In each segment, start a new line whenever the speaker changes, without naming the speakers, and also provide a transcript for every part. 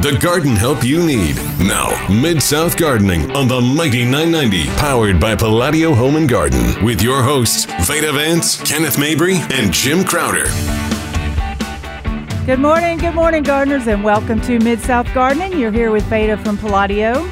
The garden help you need. Now, Mid South Gardening on the Mighty 990, powered by Palladio Home and Garden, with your hosts, Veda Vance, Kenneth Mabry, and Jim Crowder.
Good morning, good morning, gardeners, and welcome to Mid South Gardening. You're here with Veda from Palladio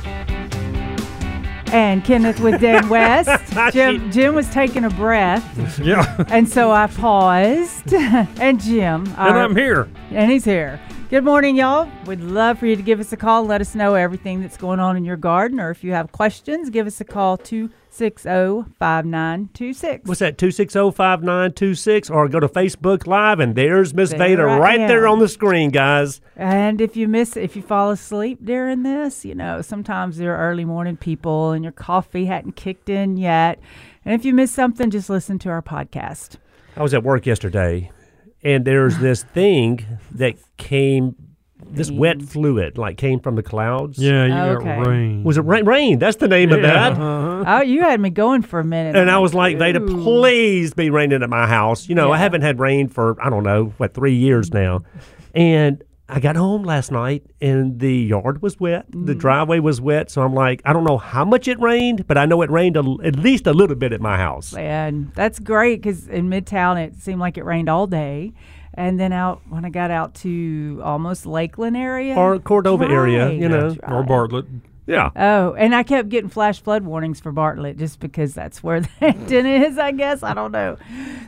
and Kenneth with Dan West. Jim, Jim was taking a breath,
Yeah,
and so I paused. and Jim,
and
our-
I'm here.
and he's here. Good morning, y'all. We'd love for you to give us a call. Let us know everything that's going on in your garden, or if you have questions, give us a call oh, 260 5926.
What's that? 260-5926 or go to Facebook Live and there's Miss
There
Veda
I
right there on the screen, guys.
And if you miss, if you fall asleep during this, you know, sometimes they're early morning people and your coffee hadn't kicked in yet. And if you miss something, just listen to our podcast.
I was at work yesterday and there's this thing that came this wet fluid like came from the clouds.
Yeah, you
Okay.
got rain.
Was it rain? Rain. That's the name of that.
uh-huh.
Oh, you had me going for a minute.
And
I'm
was like, Veda,
ooh.
please be raining at my house. You know, I haven't had rain for, I don't know, what, three years now. And I got home last night and the yard was wet. The
Mm.
driveway was wet. So I'm like, I don't know how much it rained, but I know it rained a, at least a little bit at my house.
And that's great because in Midtown it seemed like it rained all day, and then out when I got out to almost Lakeland area
Or Cordova area, you know.
dry.
or Bartlett.
Yeah.
Oh, and I kept getting flash flood warnings for Bartlett just because that's where the Hampton is. I guess I don't know.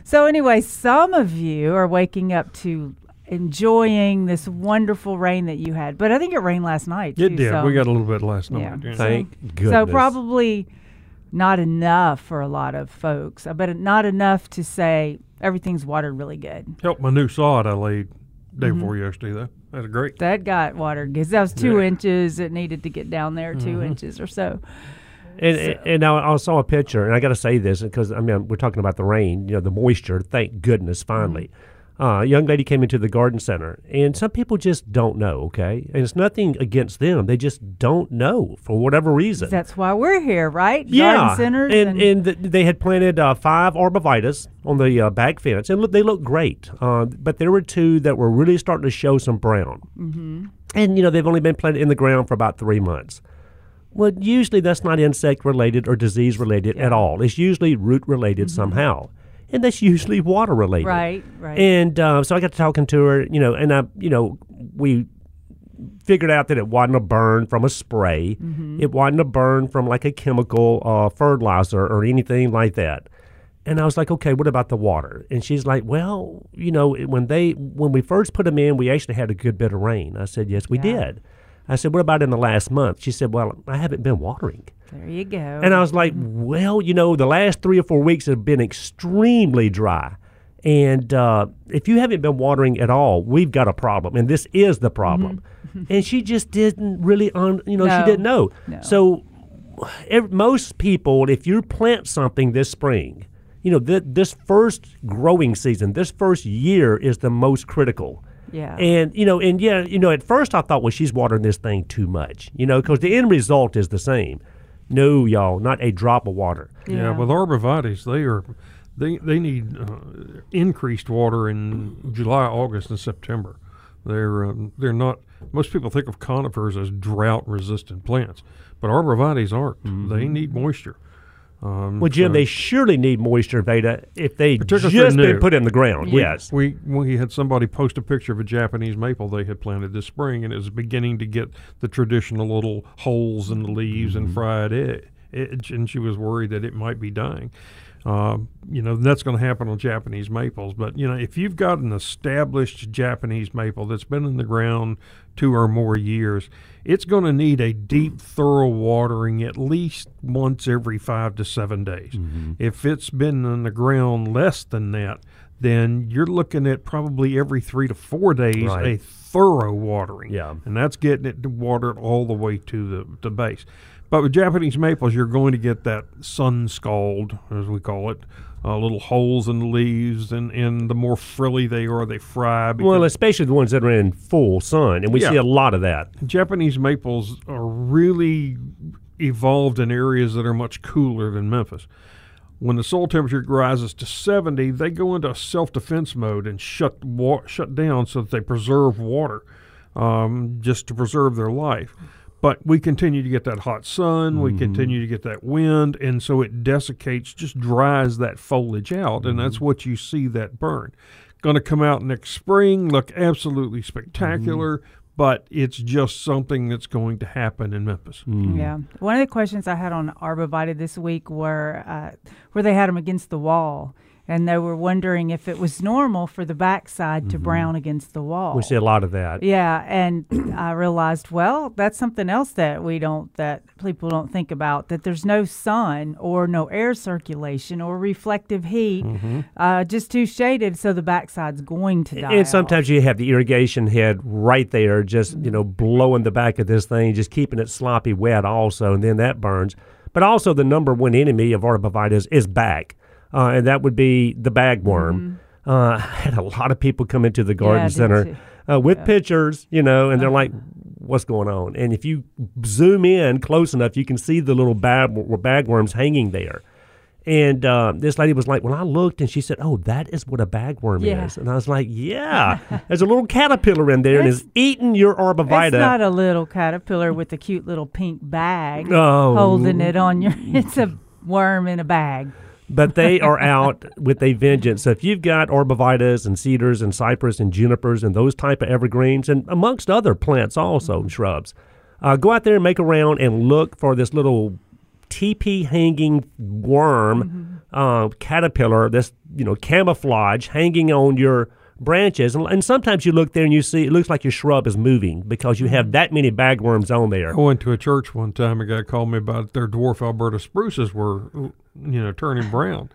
So anyway, some of you are waking up to enjoying this wonderful rain that you had, but I think it rained last night.
It
too,
did.
so-
we got a little bit last night. Yeah.
Thank goodness.
so probably not enough for a lot of folks, uh, but not enough to say everything's watered really good.
Helped my new sod I laid day
Mm-hmm.
before yesterday, though. That's great.
That got watered because that was two
Yeah.
inches. It needed to get down there 2
Mm-hmm.
inches or so.
And,
So-
and I, I saw a picture, and I got to say this because I mean we're talking about the rain, you know, the moisture. Thank goodness, finally. Uh, a young lady came into the garden center, and some people just don't know. Okay, and it's nothing against them; they just don't know for whatever reason.
That's why we're here, right?
yeah,
Garden centers
and and th- they had planted uh, five arborvitaes on the uh, back fence, and look, they look great. Uh, but there were two that were really starting to show some brown, mm-hmm. and you know they've only been planted in the ground for about three months. Well, usually that's not insect related or disease related at all. It's usually root related somehow, and that's usually water related.
Right, right.
And uh, so I got to talking to her, you know, and I, you know, we figured out that it wasn't a burn from a spray. It wasn't a burn from like a chemical uh, fertilizer or anything like that. And I was like, okay, what about the water? And she's like, well, you know, when they when we first put them in, we actually had a good bit of rain. I said, yes, we
Yeah.
did. I said, what about in the last month? She said, well, I haven't been watering.
there you go.
And I was like, well, you know, the last three or four weeks have been extremely dry. And uh, if you haven't been watering at all, we've got a problem. And this is the problem. and she just didn't really, un- you know,
No.
she didn't know.
No.
So ev- most people, if you plant something this spring, you know, th- this first growing season, this first year is the most critical.
Yeah.
And, you know, and yeah, you know, at first I thought, well, she's watering this thing too much, you know, because the end result is the same. No, y'all, not a drop of water.
Yeah, with arborvitaes, they are they they need uh, increased water in July, August, and September. They're um, they're not. Most people think of conifers as drought resistant plants, but arborvitaes aren't. They need moisture. Um,
Well, Jim,
so
they surely need moisture, Veda, if they just been put in the ground.
we,
yes.
we we had somebody post a picture of a Japanese maple they had planted this spring, and it was beginning to get the traditional little holes in the leaves
Mm-hmm.
and fried edge, and she was worried that it might be dying. Um, you know that's going to happen on Japanese maples, but you know if you've got an established Japanese maple that's been in the ground two or more years, it's going to need a deep, thorough watering at least once every five to seven days.
Mm-hmm.
If it's been in the ground less than that, then you're looking at probably every three to four days
Right.
a thorough watering.
Yeah.
and that's getting it watered all the way to the the base. But with Japanese maples, you're going to get that sun scald, as we call it, uh, little holes in the leaves, and, and the more frilly they are, they fry.
Well, especially the ones that are in full sun, and we
Yeah.
see a lot of that.
Japanese maples are really evolved in areas that are much cooler than Memphis. When the soil temperature rises to 70, they go into a self-defense mode and shut wa- shut down so that they preserve water. um, just to preserve their life. But we continue to get that hot sun, we mm-hmm. continue to get that wind, and so it desiccates, just dries that foliage out, and that's mm-hmm. what you see that burn. Going to come out next spring, look absolutely spectacular, mm-hmm. but it's just something that's going to happen in Memphis. Mm.
Yeah. One of the questions I had on arborvitae this week were uh, where they had them against the wall, and they were wondering if it was normal for the backside to mm-hmm. brown against the wall.
We see a lot of that.
Yeah, and I realized, well, that's something else that we don't that people don't think about that there's no sun or no air circulation or reflective heat, mm-hmm. uh, just too shaded, so the backside's going to die.
And sometimes you have the irrigation head right there, just you know, mm-hmm. blowing the back of this thing, just keeping it sloppy wet, also, and then that burns. But also, the number one enemy of arborvitae is back, uh, and that would be the bagworm. Uh, I had a lot of people come into the garden
did
center uh, with pictures, you know, and they're like, "What's going on?" And if you zoom in close enough, you can see the little bag bagworms hanging there. And uh, this lady was like, "When I looked, and she said, "Oh, that is what a bagworm
Yeah.
is," and I was like, "Yeah, there's a little caterpillar in there, and
It's-
is eating your arborvitae."
It's not a little caterpillar with a cute little pink bag
Oh.
holding it on your. It's a worm in a bag.
But they are out with a vengeance. So if you've got arborvitaes and cedars and cypress and junipers and those type of evergreens and amongst other plants also and shrubs, uh, go out there and make a round and look for this little teepee hanging worm uh, caterpillar. This you know camouflage hanging on your branches and, and sometimes you look there and you see it looks like your shrub is moving because you have mm-hmm. that many bagworms on there
I went to a church one time. A guy called me about their dwarf Alberta spruces were, you know, turning brown.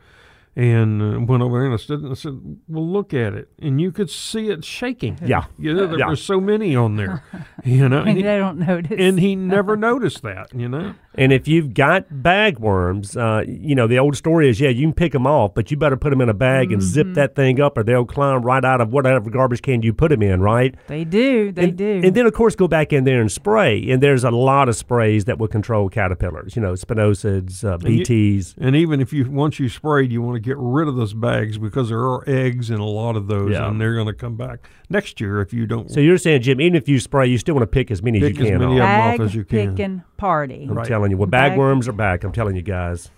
And uh, went over there and I stood and I said, "Well, look at it, and you could see it shaking.
Yeah.
you know, there
Yeah.
were so many on there, you know, and
And
he,
they don't notice.
and he never noticed that, you know.
And if you've got bagworms, uh, you know, the old story is, yeah, you can pick them off, but you better put them in a bag and zip that thing up or they'll climb right out of whatever garbage can you put them in, right?
they do. They
and,
do.
And then, of course, go back in there and spray. And there's a lot of sprays that will control caterpillars, you know, spinosad, uh,
you-
BTs.
And even if you once you sprayed, you want to get rid of those bags because there are eggs in a lot of those,
Yeah.
and they're going to come back next year if you don't
So you're saying, Jim, even if you spray, you still want to pick as many
Pick
as you
as
can
many
off.
of 'em off
bag
as you can.
picking party.
I'm
Right.
telling you, well,
Bag-
bagworms are back. I'm telling you guys.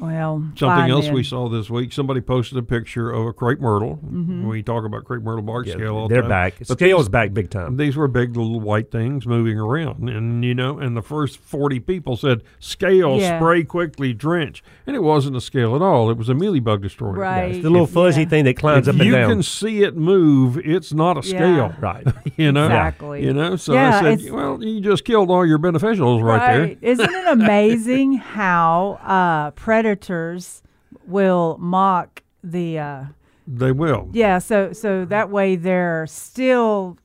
Well,
Something
fine
else
then.
we saw this week. Somebody posted a picture of a crepe myrtle. We talk about crepe myrtle bark
Yeah,
scale all the
they're
time.
back.
But
Scale's
these,
back big time.
these were big little white things moving around, and you know, and the first forty people said scale,
Yeah.
spray quickly, drench, and it wasn't a scale at all. It was a mealybug destroyer.
Right.
It's the little fuzzy
Yeah.
thing that climbs
If
up and down.
you can see it move, it's not a
Yeah.
scale.
right.
You know,
Exactly.
You know, so
Yeah,
I said, well, you just killed all your beneficials right, there.
Isn't it amazing how uh, predators will mock the? Uh,
They will.
yeah, so so that way they're still.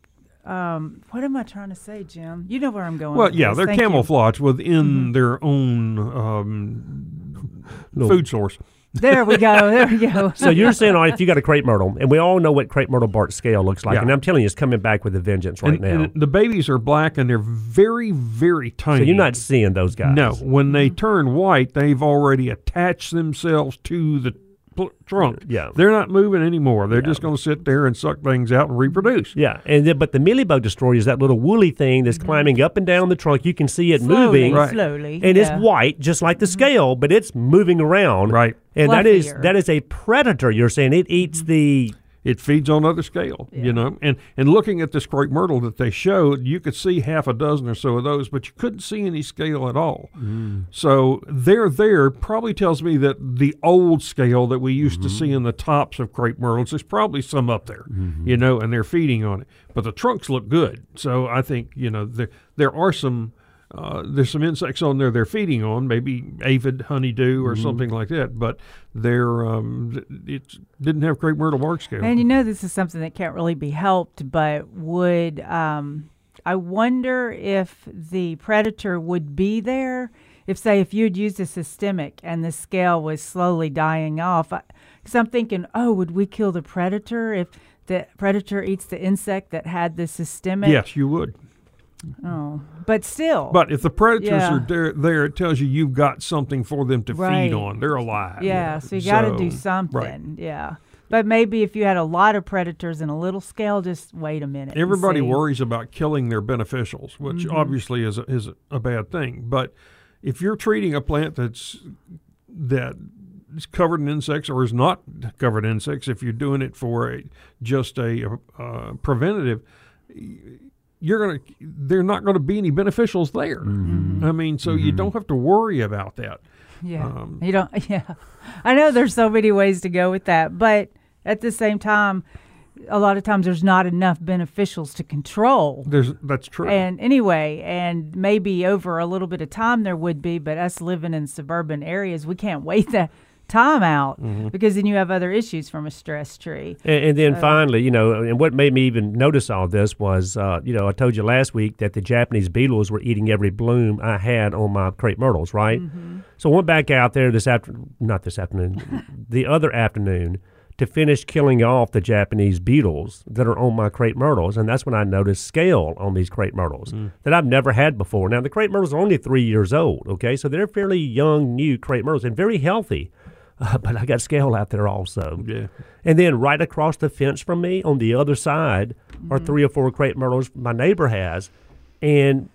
Um, what am I trying to say, Jim? You know where I'm going.
Well, yeah,
this.
they're
Thank you. Mm-hmm.
camouflaged within their own um,
Little-
food source.
There we go. There we go.
So you're saying, all right, if you got a crepe myrtle, and we all know what crepe myrtle bark scale looks like,
Yeah.
and I'm telling you, it's coming back with a vengeance right
and,
now.
and the babies are black and they're very, very tiny.
so you're not seeing those guys.
No, when they turn white, they've already attached themselves to the pl- trunk.
Yeah.
they're not moving anymore. They're just going to sit there and suck things out and reproduce.
Yeah, and then, but the mealybug destroyer is that little woolly thing that's climbing up and down the trunk. You can see it
Mm-hmm. slowly,
moving,
Right.
slowly,
and
yeah. Mm-hmm.
it's white, just like the scale, but it's moving around.
Right.
and that is
Fluffier.
that is a predator. You're saying it eats
Mm-hmm.
the
It feeds on other scale, you know. And and looking at this crepe myrtle that they showed, you could see half a dozen or so of those, but you couldn't see any scale at all. Mm. So they're there. Probably tells me that the old scale that we used to see mm-hmm. in the tops of crepe myrtles, there's probably some up there, mm-hmm. you know, and they're feeding on it. But the trunks look good, so I think you know there there are some. Uh, there's some insects on there they're feeding on, maybe aphid, honeydew, or something like that. But they're um, it didn't have crepe myrtle bark scale.
And you know, this is something that can't really be helped, but would um, I wonder if the predator would be there if, say, if you'd used a systemic and the scale was slowly dying off? Because I'm thinking, oh, would we kill the predator if the predator eats the insect that had the systemic?
yes, you would.
Oh, but still.
But if the predators
Yeah.
are there, there, it tells you you've got something for them to
Right.
feed on. They're alive.
yeah, so you got to do something.
right.
Yeah. But maybe if you had a lot of predators in a little scale, just wait a minute.
Everybody worries about killing their beneficials, which
Mm-hmm.
obviously is a, is a bad thing. But if you're treating a plant that's that is covered in insects or is not covered in insects, if you're doing it for a just a uh, preventative, you're gonna they're not going to be any beneficials there. I mean, so you don't have to worry about that.
Yeah.
Um,
you don't, yeah. I know there's so many ways to go with that, but at the same time, a lot of times there's not enough beneficials to control.
There's that's true.
And anyway, and maybe over a little bit of time there would be, but us living in suburban areas, we can't wait that time out
Mm-hmm.
because then you have other issues from a stress tree.
And, and then finally, you know, and what made me even notice all this was, uh, you know, I told you last week that the Japanese beetles were eating every bloom I had on my crepe myrtles, right? So I went back out there this after, not this afternoon, the other afternoon to finish killing off the Japanese beetles that are on my crepe myrtles, and that's when I noticed scale on these crepe myrtles that I've never had before. Now the crepe myrtles are only three years old, okay, so they're fairly young, new crepe myrtles and very healthy. Uh, but I got scale out there also.
yeah.
And then right across the fence from me on the other side are
Mm-hmm.
three or four crepe myrtles my neighbor has. And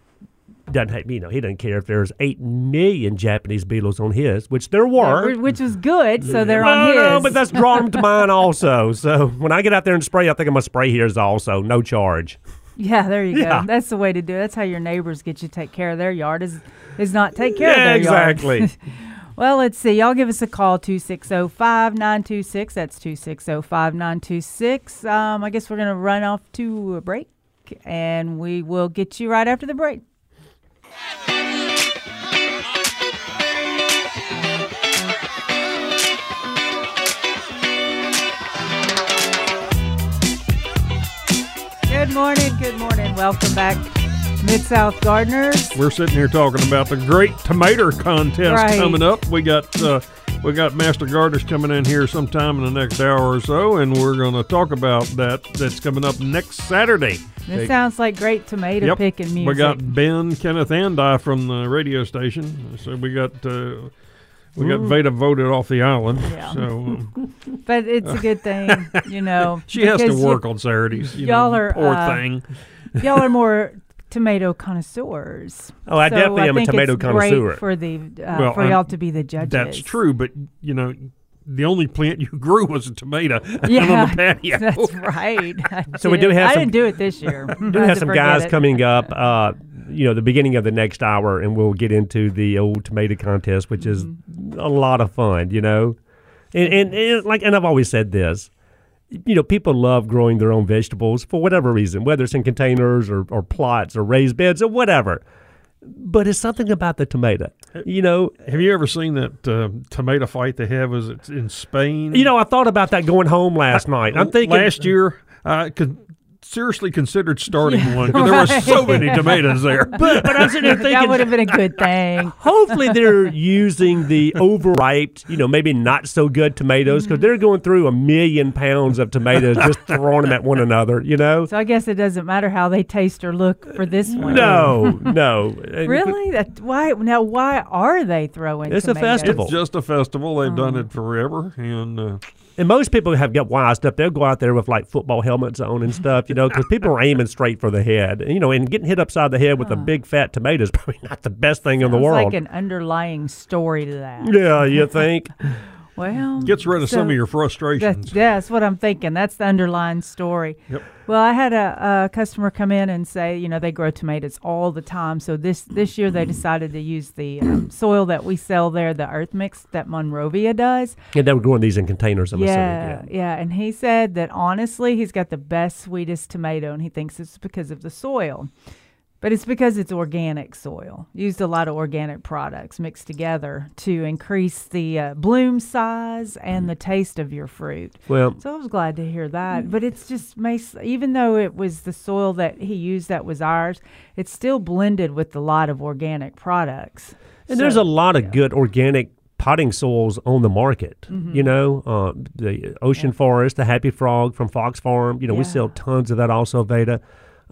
doesn't have, you know, he doesn't care if there's eight million Japanese beetles on his, which there were.
Which is good, so they're
Well,
on his.
no, but that's drawing them to mine also. So when I get out there and spray, I think I'm gonna spray his also, no charge.
yeah, there you
Yeah.
go. That's the way to do it. That's how your neighbors get you to take care of their yard is is not take care
Yeah,
of their yard.
exactly.
Well, let's see. Y'all give us a call, 260 5926. That's 260 5926. Um, I guess we're going to run off to a break, and we will get you right after the break. Good morning. Good morning. Welcome back, Mid South Gardeners.
We're sitting here talking about the great tomato contest
Right.
coming up. We got uh, we got Master Gardeners coming in here sometime in the next hour or so, and we're going to talk about that. That's coming up next Saturday.
This sounds like great tomato
Yep.
picking music.
We got Ben Kenneth and I from the radio station. So we got uh, we got Veda voted off the island.
Yeah.
So um,
but it's a good thing, you know.
she has to
because you-
work on Saturdays. You
y'all
know,
are,
poor
uh,
thing.
y'all are more tomato connoisseurs.
Oh, I
So
definitely am a tomato connoisseur.
for the uh,
Well,
for y'all to be the judges.
That's true, but you know. The only plant you grew was a tomato
Yeah,
on the patio.
That's right.
So we do have
I
some-
didn't do it this year.
We do have some guys coming up. Uh, you know, the beginning of the next hour, and we'll get into the old tomato contest, which is
Mm-hmm.
a lot of fun. You know, and, and, and like, and I've always said this. You know, people love growing their own vegetables for whatever reason, whether it's in containers or, or plots or raised beds or whatever. But it's something about the tomato. You know,
Have you ever seen that uh, tomato fight they have? Is it in Spain?
you know, I thought about that going home last night. I'm thinking
last year I could seriously considered starting one because there were so many tomatoes there.
but, but I'm sitting there thinking
that would have been a good thing.
Hopefully, they're using the overripe, you know, maybe not so good tomatoes because they're going through a million pounds of tomatoes just throwing them at one another, you know?
So I guess it doesn't matter how they taste or look for this one.
No, no.
Really? That why now? Why are they throwing?
It's a festival.
It's just a festival. They've done
Oh.
it forever, and uh,
And most people have got wised up. They'll go out there with like football helmets on and stuff, you know, because people are aiming straight for the head. You know, and getting hit upside the head with a big fat tomato is probably not the best thing in the world.
like an underlying story to that.
yeah, you think?
Well,
gets rid of some of your
That's,
frustrations.
yeah, that's what I'm thinking. That's the underlying story.
Yep.
Well, I had a, a customer come in and say, you know, they grow tomatoes all the time. So this this year they decided to use the um, soil that we sell there, the earth mix that Monrovia does.
And they were growing these in containers, I'm
yeah,
assuming.
yeah. And he said that honestly, he's got the best, sweetest tomato, and he thinks it's because of the soil. But it's because it's organic soil. Used a lot of organic products mixed together to increase the uh, bloom size and the taste of your fruit.
Well,
So I was glad to hear that. But it's just makes even though it was the soil that he used that was ours, it's still blended with a lot of organic products.
And there's a lot of good organic potting soils on the market.
Mm-hmm.
You know, uh, the Ocean Forest, the Happy Frog from Fox Farm. You know, we sell tons of that also, Veda.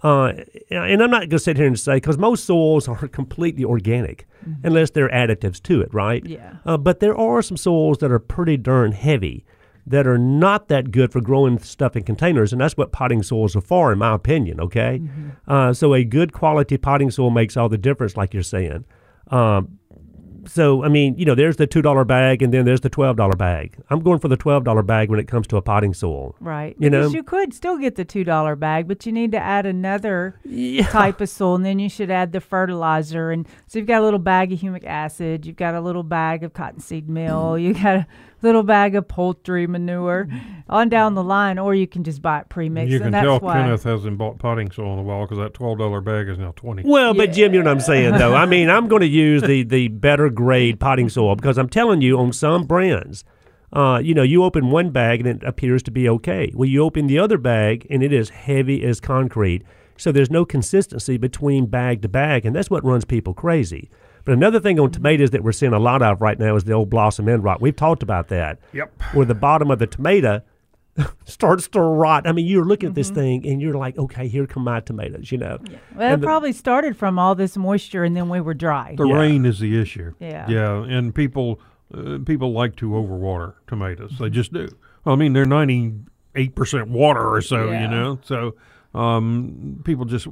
Uh, and I'm not going to sit here and say because most soils are completely organic unless there are additives to it, right?
Mm-hmm. Yeah.
Uh, but there are some soils that are pretty darn heavy that are not that good for growing stuff in containers, and that's what potting soils are for, in my opinion. Okay, uh, so a good quality potting soil makes all the difference, like you're saying. Um, so I mean, you know, there's the two dollar bag, and then there's the twelve dollar bag. I'm going for the twelve dollar bag when it comes to a potting soil.
Right.
You
because
know?
you could still get the two dollar bag, but you need to add another
Yeah.
type of soil, and then you should add the fertilizer. And so you've got a little bag of humic acid, you've got a little bag of cottonseed meal, you got a little bag of poultry manure, on down the line, or you can just buy it premixed.
You
and
can
that's
tell
why.
Kenneth hasn't bought potting soil in a while because that twelve dollar bag is now twenty.
Well, but Jim, you know what I'm saying, though. I mean, I'm going to use the the better grade potting soil because I'm telling you, on some brands, uh, you know, you open one bag and it appears to be okay. Well, you open the other bag and it is heavy as concrete. So there's no consistency between bag to bag, and that's what runs people crazy. But another thing on tomatoes that we're seeing a lot of right now is the old blossom end rot. We've talked about that.
Yep.
Where the bottom of the tomato starts to rot. I mean, you're looking at this thing and you're like, okay, here come my tomatoes, you know.
Well, it
the-
probably started from all this moisture, and then we were dry.
The
Yeah.
rain is the issue.
Yeah.
Yeah, and people uh, people like to overwater tomatoes.
Mm-hmm.
They just do. Well, I mean, they're ninety eight percent water or so.
Yeah.
You know, so um, people just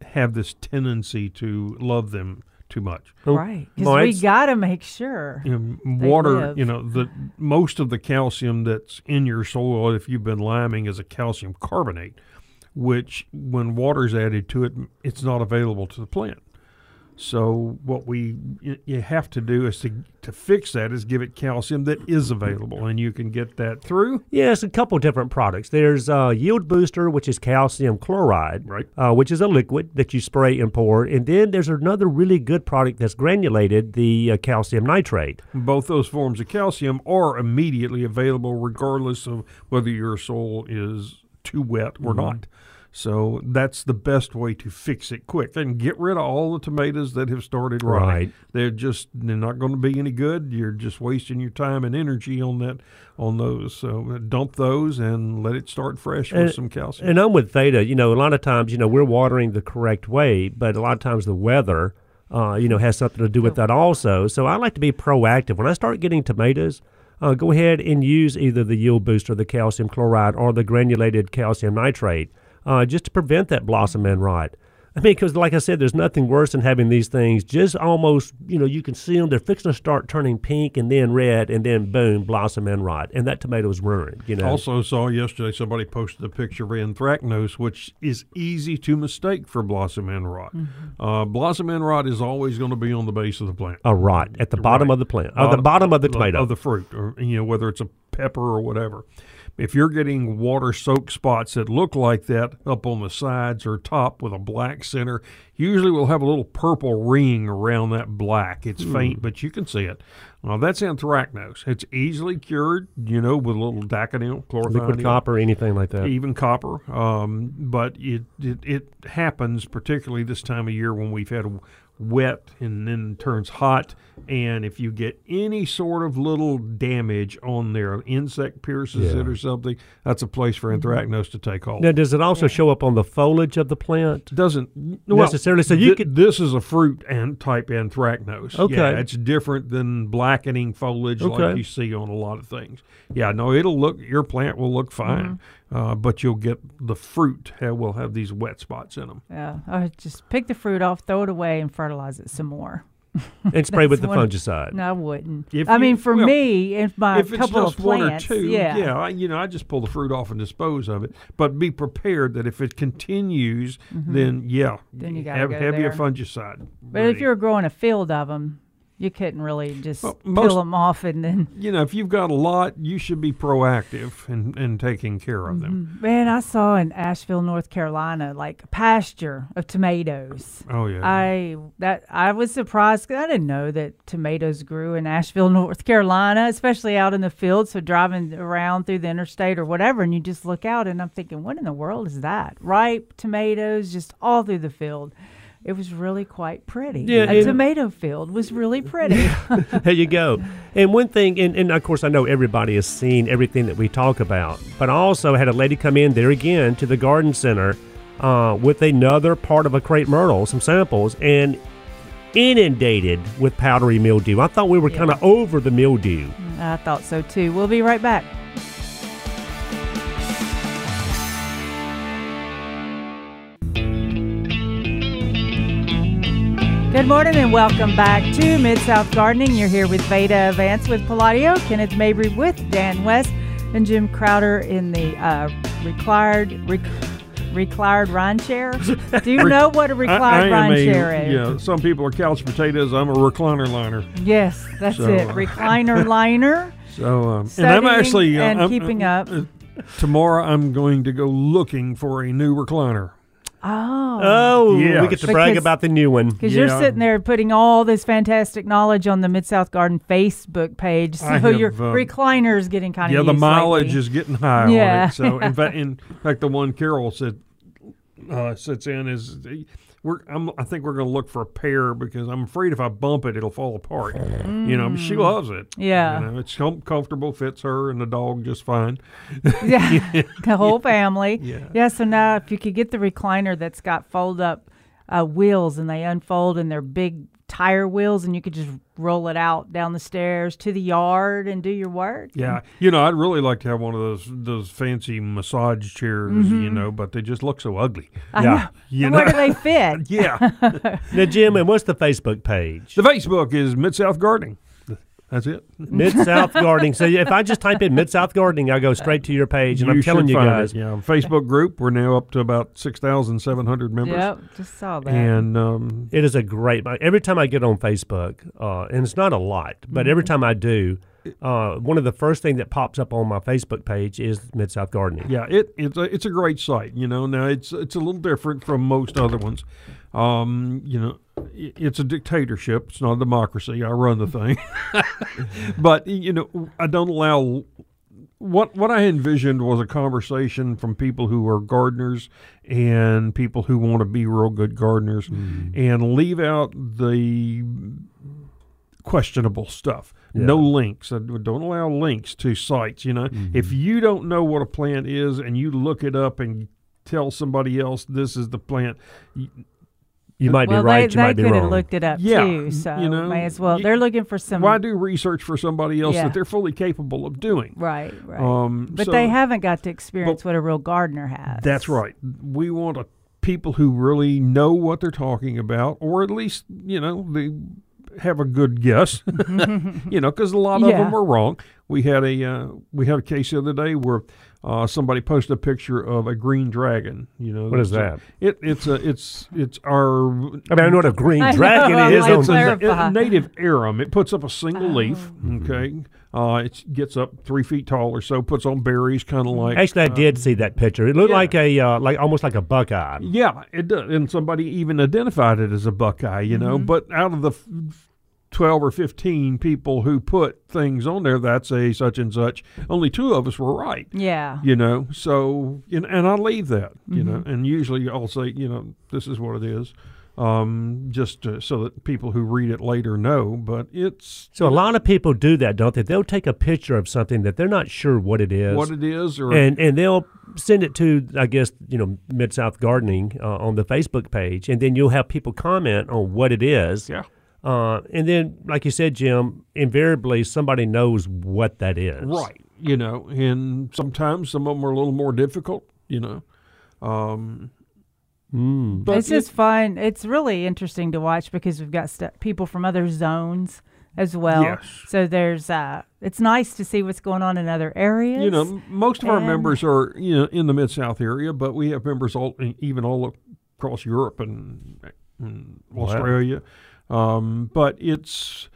have this tendency to love them too much.
Right. Because
well,
we got to make sure.
You know,
They
water,
live.
you know, the most of the calcium that's in your soil, if you've been liming, is a calcium carbonate, which when water's added to it, it's not available to the plant. So what we you have to do is to to fix that is give it calcium that is available, and you can get that through.
Yes, a couple different products. There's uh, Yield Booster, which is calcium chloride,
Right.
uh, which is a liquid that you spray and pour. And then there's another really good product that's granulated, the uh, calcium nitrate.
Both those forms of calcium are immediately available, regardless of whether your soil is too wet or not. So that's the best way to fix it quick and get rid of all the tomatoes that have started rotting.
Right.
They're just they're not going to be any good. You're just wasting your time and energy on that on those. So uh, dump those and let it start fresh with some calcium.
And I'm with Veda. You know, a lot of times, you know, we're watering the correct way, but a lot of times the weather, uh, you know, has something to do with that also. So I like to be proactive. When I start getting tomatoes, uh, go ahead and use either the yield booster, the calcium chloride, or the granulated calcium nitrate, uh, just to prevent that blossom end rot. I mean, because like I said, there's nothing worse than having these things just almost, you know, you can see them. They're fixing to start turning pink and then red, and then boom, blossom end rot, and that tomato is ruined. You know.
Also saw yesterday somebody posted a picture of anthracnose, which is easy to mistake for blossom end rot. Uh, blossom end rot is always going to be on the base of the plant.
a rot at the bottom
Right.
of the plant, or the bottom of the tomato.
of the fruit, or you know whether it's a pepper or whatever. If you're getting water soaked spots that look like that up on the sides or top with a black center, usually we'll have a little purple ring around that black. It's
Hmm.
faint, but you can see it. Now that's anthracnose. It's easily cured, you know, with a little daconil,
Liquid copper, anything like that.
even copper. Um, but it, it it happens particularly this time of year when we've had wet and then turns hot. And if you get any sort of little damage on there, insect pierces
Yeah.
it or something, that's a place for anthracnose to take hold.
Now, does it also show up on the foliage of the plant?
doesn't well,
Necessarily, so you
thi-
could-
This is a fruit and type anthracnose.
Okay.
yeah, it's different than blackening foliage like you see on a lot of things. Yeah, no, it'll look. Your plant will look fine,
Mm-hmm.
Uh, but you'll get the fruit ha- will have these wet spots in them.
Yeah. I just pick the fruit off, throw it away, and fertilize it some more.
And spray with the fungicide.
No, I wouldn't.
If
I
you-
mean, for
well,
me, if my
if it's
couple
just
of
one
plants,
or two,
yeah,
I, you know, I just pull the fruit off and dispose of it. But be prepared that if it continues, then yeah,
Mm-hmm. Then you gotta
have
go
have your fungicide.
But if you're growing a field of them, you couldn't really just
Well, most-
peel them off and then.
you know, if you've got a lot, you should be proactive in, in taking care of them. Mm-hmm.
Man, I saw in Asheville, North Carolina, like a pasture of tomatoes.
Oh yeah.
I that I was surprised 'cause I didn't know that tomatoes grew in Asheville, North Carolina, especially out in the field. So driving around through the interstate or whatever, and you just look out, and I'm thinking, what in the world is that? Ripe tomatoes, just all through the field. It was really quite pretty.
Yeah,
a tomato field was really pretty.
there you go. And one thing, and, and of course, I know everybody has seen everything that we talk about, but I also had a lady come in there again to the garden center uh, with another part of a crepe myrtle, some samples, and inundated with powdery mildew. I thought we were
Yeah.
kind of over the mildew.
I thought so too. We'll be right back. Good morning and welcome back to Mid South Gardening. You're here with Veda Vance with Palladio, Kenneth Mabry with Dan West, and Jim Crowder in the uh, reclined, rec- reclined rhine chair. Do you know what a reclined
I a,
chair is?
yeah. Some people are couch potatoes. I'm a recliner liner.
Yes, that's
So,
it.
uh,
Recliner liner.
So, um, and I'm actually uh,
and
I'm-
keeping
uh,
up.
uh, tomorrow, I'm going to go looking for a new recliner.
Oh.
Oh, we get to brag
Because-
about the new one.
Because you're
Yeah.
sitting there putting all this fantastic knowledge on the Mid South Garden Facebook page, so
I have,
your
um,
recliner is getting kind of
Yeah, the mileage is getting high
Yeah.
on it. So, in fact, in fact, the one Carol said uh, sits in is we're. I'm, I think we're going to look for a pair because I'm afraid if I bump it, it'll fall apart. You know, she loves it.
Mm. Yeah.
you know, it's comfortable, fits her and the dog just fine.
yeah, the whole family.
Yeah.
Yeah. So now, if you could get the recliner that's got fold up uh, wheels and they unfold and they're big tire wheels, and you could just roll it out down the stairs to the yard and do your work.
Yeah, you know, I'd really like to have one of those those fancy massage chairs, you mm-hmm. know, but they just look so ugly.
I
Yeah.
know.
You
And Where
know?
do they fit?
Yeah,
Now, Jim, and what's the Facebook page?
the Facebook is Mid South Gardening. That's it.
Mid South Gardening. So if I just type in Mid South Gardening, I go straight to your page, and I'm telling you
find
guys,
it, yeah, Facebook group. We're now up to about six thousand seven hundred members,
Yep, just saw that.
and um,
it is a great. Every time I get on Facebook, uh, and it's not a lot, but every time I do, uh, one of the first thing that pops up on my Facebook page is Mid South Gardening.
yeah, it it's a it's a great site. You know, now it's it's a little different from most other ones. Um, you know, i- it's a dictatorship. It's not a democracy. I run the thing, but you know, I don't allow. What what I envisioned was a conversation from people who are gardeners and people who want to be real good gardeners, mm. and leave out the questionable stuff. No links. I don't allow links to sites. You know, mm-hmm. if you don't know what a plant is and you look it up and tell somebody else this is the plant,
You might
well,
be right.
they,
you might
they
be
could have
wrong.
looked it up
Yeah,
too. So
you know,
may as well.
you-
They're looking for some.
why do research for somebody else
Yeah.
that they're fully capable of doing?
Right, right.
Um,
but
so-
they haven't got to experience what a real gardener has.
That's right. We want a, people who really know what they're talking about, or at least you know they have a good guess. you know, because a lot of
Yeah.
them are wrong. We had a uh, we had a case the other day where uh, somebody posted a picture of a green dragon. You know,
What is
it's a-
that?
It it's a it's it's our
I mean, I know what a green
I know,
dragon
I'm
is.
it's a, a native arum. It puts up a single
Oh.
leaf. Okay, uh, it gets up three feet tall or so. Puts on berries, kind of like
Actually, I did see that picture. It looked
yeah.
like a uh, like almost like a buckeye.
Yeah, it does. And somebody even identified it as a Buckeye, you know.
Mm-hmm.
But out of the f- 12 or 15 people who put things on there, that's a such and such, only two of us were right,
Yeah.
you know. So, and, and I leave that, you know.
Mm-hmm.
And usually I'll say, you know, this is what it is, um, just to, so that people who read it later know. But it's
So a lot of people do that, don't they? They'll take a picture of something that they're not sure what it is,
what it is, or
and and they'll send it to, I guess, you know, Mid South Gardening uh, on the Facebook page, and then you'll have people comment on what it is.
yeah.
Uh, and then, like you said, Jim, invariably somebody knows what that is.
Right. You know, and sometimes some of them are a little more difficult, you know. Um,
Mm.
but
it's
it-
just fun. It's really interesting to watch because we've got st- people from other zones as well.
Yes.
So there's uh it's nice to see what's going on in other areas.
You know, most of our members are you know in the mid South area, but we have members all even all across Europe and, and
Wow.
Australia. Um, but it's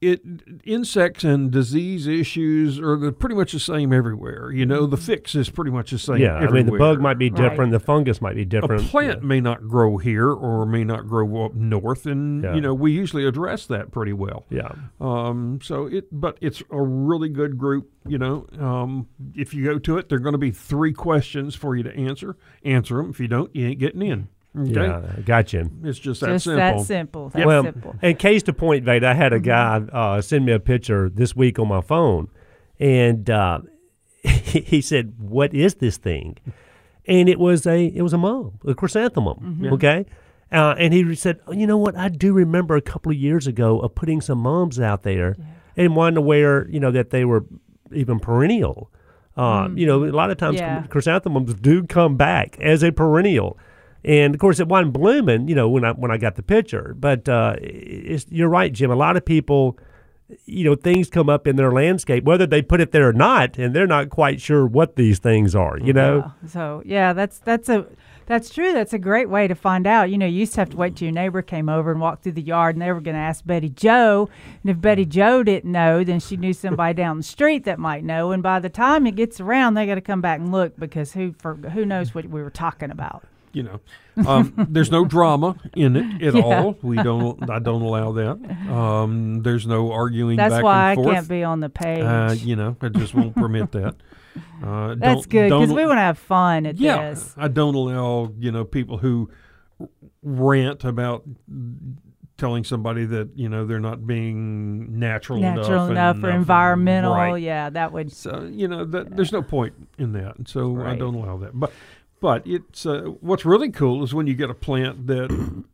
it insects and disease issues are the, pretty much the same everywhere. You know, the fix is pretty much the same.
Yeah, I mean, the bug might be
Right.
different, the fungus might be different.
a
different.
plant may not grow here or may not grow up north, and
Yeah.
you know we usually address that pretty well.
Yeah.
Um, so it, but it's a really good group. You know, um, if you go to it, there are going to be three questions for you to answer. Answer them. If you don't, you ain't getting in. Okay,
Yeah, I got you.
it's just that
just
simple.
that simple. That
well,
simple.
and case to point, Vade, I had
Mm-hmm.
a guy uh, send me a picture this week on my phone, and uh, he said, "What is this thing?" And it was a it was a mom, a chrysanthemum.
Mm-hmm.
Okay, uh, and he said, oh, "You know what? I do remember a couple of years ago of putting some mums out there, and wanting to wear, you know, that they were even perennial." Uh, You know, a lot of times
Mm. Yeah.
chrysanthemums do come back as a perennial. And of course, it wasn't blooming, you know, when I when I got the picture. But uh, you're right, Jim. A lot of people, you know, things come up in their landscape, whether they put it there or not, and they're not quite sure what these things are. You know,
Yeah. So yeah, that's that's a that's true. That's a great way to find out. You know, you used to have to wait till your neighbor came over and walked through the yard, and they were going to ask Betty Joe. And if Betty Joe didn't know, then she knew somebody down the street that might know. And by the time it gets around, they got to come back and look because who for who knows what we were talking about.
You know, um, there's no drama in it at
Yeah.
all. We don't. I don't allow that. Um, there's no arguing
That's why I can't be on the page.
Uh, you know, I just won't permit that. Uh,
that's good because we want to have fun at
yeah,
this.
I don't allow you know people who rant about telling somebody that you know they're not being natural,
Natural
enough,
enough or environmental.
Right.
Yeah, that would.
So you know that there's no point in that, so I don't allow that. But but it's uh, what's really cool is when you get a plant that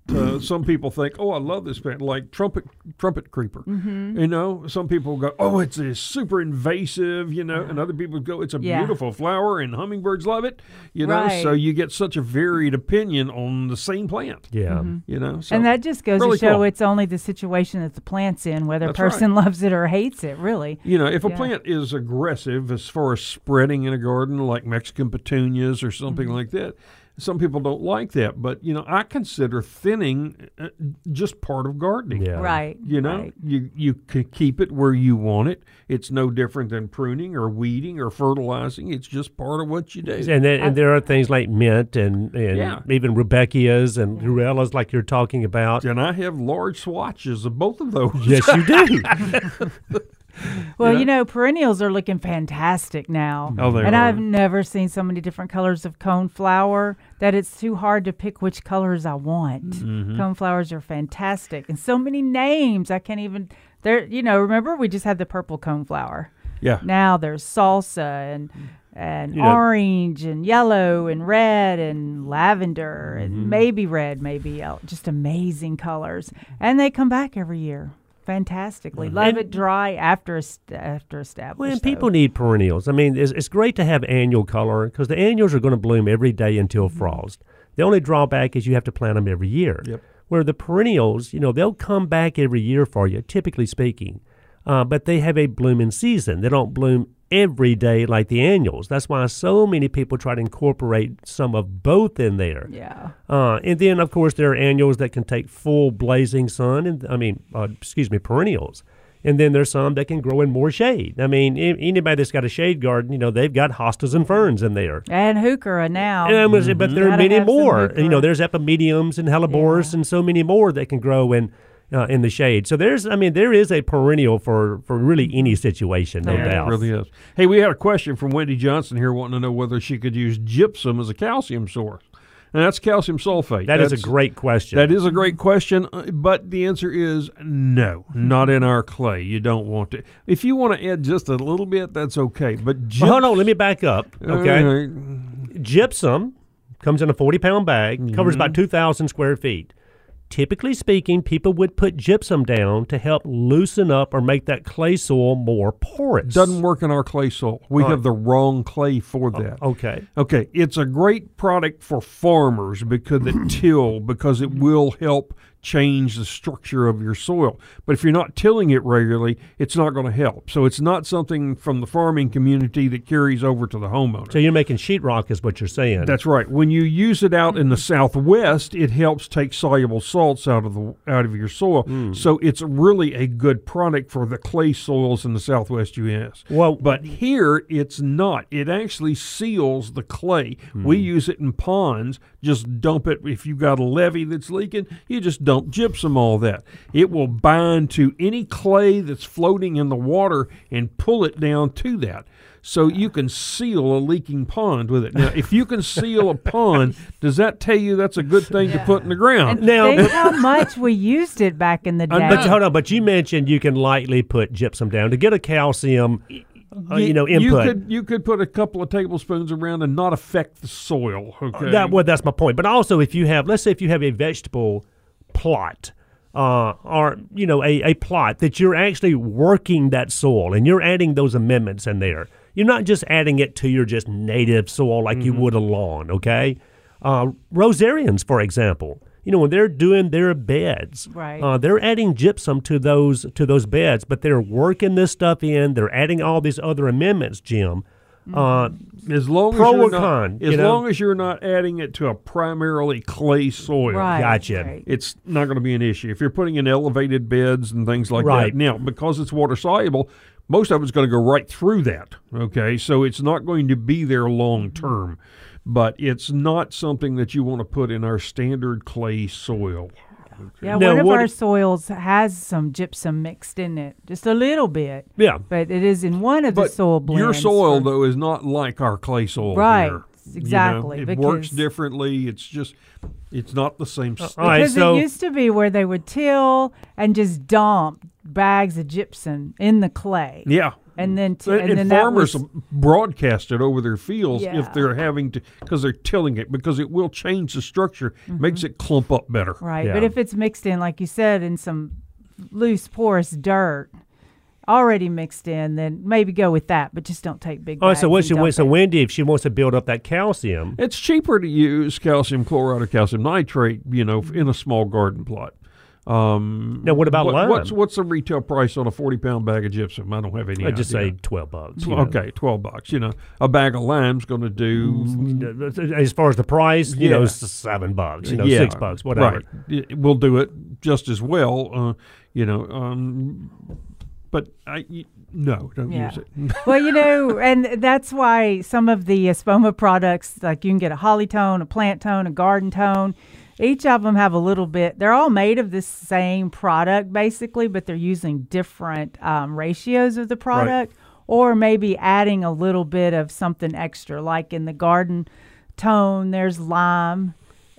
uh, some people think, oh, I love this plant, like trumpet trumpet creeper.
Mm-hmm.
You know, some people go, oh, it's a super invasive, you know, and other people go, it's a
Yeah.
beautiful flower, and hummingbirds love it. You know, so you get such a varied opinion on the same plant.
yeah.
You know, so
and that just goes
really
to show
cool.
it's only the situation that the plant's in, whether a
That's right.
person loves it or hates it, really.
You know, if a plant is aggressive as far as spreading in a garden, like Mexican petunias or something
Mm-hmm.
like that, some people don't like that. But you know, I consider thinning uh, just part of gardening.
Yeah.
Right.
You know,
right.
you you can keep it where you want it. It's no different than pruning or weeding or fertilizing. It's just part of what you do.
And, then, and there are things like mint and, and
Yeah.
even Rudbeckias and Ruellias, like you're talking about.
And I have large swatches of both of those.
Yes, you do.
Well, you know, perennials are looking fantastic now.
Oh, they
and
are.
I've never seen so many different colors of cone flower that it's too hard to pick which colors I want.
Mm-hmm.
Cone flowers are fantastic. And so many names. I can't even there you know, remember we just had the purple cone flower.
yeah.
Now there's salsa and and
You know-
orange and yellow and red and lavender
Mm-hmm.
and maybe red, maybe yellow. Just amazing colors. And they come back every year. Fantastically. Love
Mm-hmm. And-
it dry after est- after established.
Well, and
though.
people need perennials. I mean, it's, it's great to have annual color because the annuals are going to bloom every day until frost. The only drawback is you have to plant them every year.
Yep.
Where the perennials, you know, they'll come back every year for you, typically speaking, uh, but they have a blooming season. They don't bloom every day like the annuals. That's why so many people try to incorporate some of both in there.
Yeah.
Uh, and then, of course, there are annuals that can take full blazing sun, and I mean, uh, excuse me, perennials. And then there's some that can grow in more shade. I mean, anybody that's got a shade garden, you know, they've got hostas and ferns in there.
And heuchera now.
And was- But there are many more. You know, there's epimediums and hellebores
Yeah.
and so many more that can grow in uh, in the shade. So there's, I mean, there is a perennial for for really any situation, no
Yeah,
doubt.
it really is. Hey, we had a question from Wendy Johnson here wanting to know whether she could use gypsum as a calcium source. And that's calcium sulfate.
That is
That's-
a great question.
That is a great question, uh, but the answer is no, not in our clay. You don't want to. If you want to add just a little bit, that's okay. But gyps-
Well, hold on, let me back up. Okay. Gypsum comes in a 40 pound bag, covers
Mm-hmm.
about 2,000 square feet. Typically speaking, people would put gypsum down to help loosen up or make that clay soil more porous.
doesn't work in our clay soil. We have the wrong clay for oh, that.
Okay.
Okay, it's a great product for farmers because it till because it will help change the structure of your soil. But if you're not tilling it regularly, it's not going to help. So it's not something from the farming community that carries over to the homeowner.
So you're making sheetrock, is what you're saying.
That's right. When you use it out in the southwest, it helps take soluble salts out of the out of your soil.
Hmm.
So it's really a good product for the clay soils in the southwest U.S.
Well,
But here it's not. It actually seals the clay. We use it in ponds. Just dump it if you've got a levee that's leaking. You just dump gypsum all that. It will bind to any clay that's floating in the water and pull it down to that. So you can seal a leaking pond with it. Now, if you can seal a pond, does that tell you that's a good thing to put in the ground?
And
Now-
think how much we used it back in the day.
but hold on, but you mentioned you can lightly put gypsum down to get a calcium, uh, you know,
You
input.
could you could put a couple of tablespoons around and not affect the soil. Okay.
That well, that's my point. But also, if you have, let's say, if you have a vegetable plot, uh, or you know, a, a plot that you're actually working that soil and you're adding those amendments in there. You're not just adding it to your just native soil like you would a lawn. Okay. Uh, rosarians, for example, you know, when they're doing their beds,
Right.
uh, they're adding gypsum to those to those beds, but they're working this stuff in. They're adding all these other amendments, Jim. Uh,
As long
Pro
as you're
or
not,
con,
as
you know?
long as you're not adding it to a primarily clay soil,
Right.
Gotcha.
right.
it's not going to be an issue. If you're putting in elevated beds and things like
Right.
that, now because it's water soluble, most of it's going to go right through that. Okay, so it's not going to be there long term, but it's not something that you want to put in our standard clay soil.
Yeah,
Now,
one of
what-
our soils has some gypsum mixed in it, just a little bit.
yeah,
But it is in one of the soil blends.
your soil
for-
though is not like our clay soil.
Right,
here. You know,
exactly,
it works differently. It's just, it's not the same. Uh, s-
all right,
Because
so
it used to be where they would till and just dump bags of gypsum in the clay,
yeah.
And then t-
And,
and,
and
then that
farmers
was,
broadcast it over their fields
Yeah.
if they're having to because they're tilling it because it will change the structure, makes it clump up better.
Mm-hmm. right.
Yeah.
But if it's mixed in, like you said, in some loose porous dirt already mixed in, then maybe go with that. But just don't take big.
all right,
bags
so what she
dump
wants, so. Wendy, if she wants to build up that calcium,
It's cheaper to use calcium chloride or calcium nitrate, you know, in a small garden plot. Um,
Now, what about
what-
lime?
What's what's the retail price on a forty pound bag of gypsum? I don't have any.
I'd just
idea.
say twelve bucks. you know.
Okay, twelve bucks. You know, a bag of lime's going to do
As far as the price, you know,
Yeah.
s- seven bucks, you know,
yeah,
six bucks, whatever.
Right, we'll do it just as well. Uh, you know, um, but I. no, don't
Yeah.
use it.
well, you know, and that's why some of the Espoma products, like you can get a holly tone, a plant tone, a garden tone. Each of them have a little bit. They're all made of the same product, basically, but they're using different um, ratios of the product, or maybe adding a little bit of something extra. Like in the garden tone, there's lime,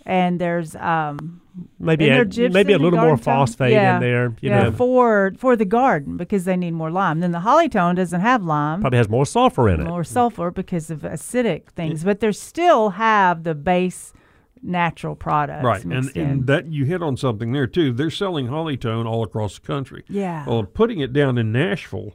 and there's um,
Maybe
and their
add,
gypsum
maybe a little more phosphate
Yeah.
in there. You
yeah,
know,
for for the garden because they need more lime. Then the holly tone doesn't have lime
probably has more sulfur in it.
more sulfur because of acidic things, but they still have the base natural products
Right, and, and that you hit on something there too. They're selling hollytone all across the country.
Yeah.
Well, putting it down in Nashville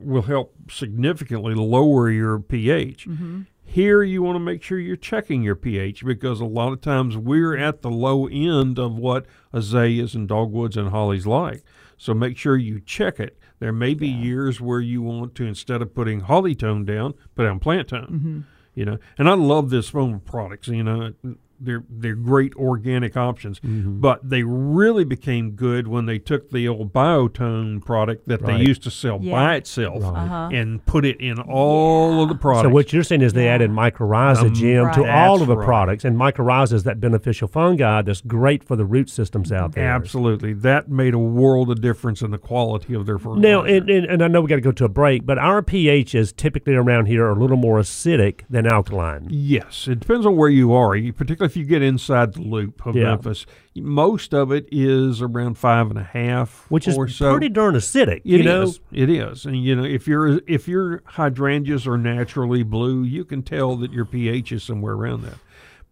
will help significantly lower your pH.
Mm-hmm.
Here, you want to make sure you're checking your pH because a lot of times we're at the low end of what azaleas and dogwoods and hollies like. So make sure you check it. There may be years where you want to instead of putting holly tone down, put down plant tone.
Mm-hmm.
You know, and I love Espoma products. You know, they're they're great organic options,
Mm-hmm.
but they really became good when they took the old biotone product that
Right.
they used to sell
Yeah.
by itself
Right.
Uh-huh.
and put it in all of the products.
So what you're saying is they
Yeah.
added mycorrhiza,
Um,
Jim, to
Right.
all of the
right.
products, and mycorrhiza is that beneficial fungi that's great for the root systems out there.
Absolutely, that made a world of difference in the quality of their fertilizer.
Now, and, and, and I know we got to go to a break, but our pH is typically around here a little more acidic than alkaline.
Yes, it depends on where you are. You, particularly if you get inside the loop of
Yeah.
Memphis, most of it is around five and a half,
Which is
so.
pretty darn acidic,
It
you know.
is. It is. And you know, if your if your hydrangeas are naturally blue, you can tell that your pH is somewhere around that.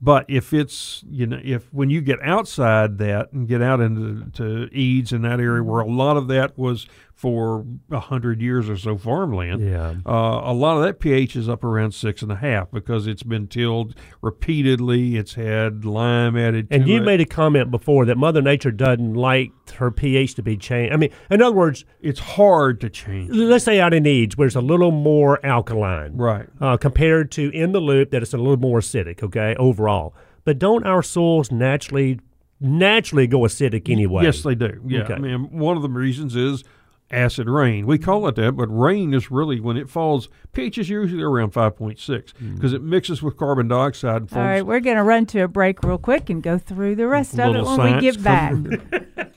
But if it's you know if when you get outside that and get out into to Eads in that area where a lot of that was for a hundred years or so farmland,
Yeah.
uh, a lot of that pH is up around six and a half because it's been tilled repeatedly. It's had lime added
And you
it.
made a comment before that Mother Nature doesn't like her pH to be changed. I mean, in other words,
it's hard to change.
let's say out in Eads where it's a little more alkaline,
Right.
uh, compared to in the loop that it's a little more acidic. Okay, overall. But don't our soils naturally naturally go acidic anyway?
Yes, they do. Yeah.
Okay.
I mean, one of the reasons is acid rain. We call it that, but rain is really when it falls. pH is usually around five point six hmm. because it mixes with carbon dioxide and
All right, we're going to run to a break real quick and go through the rest of it when we get back.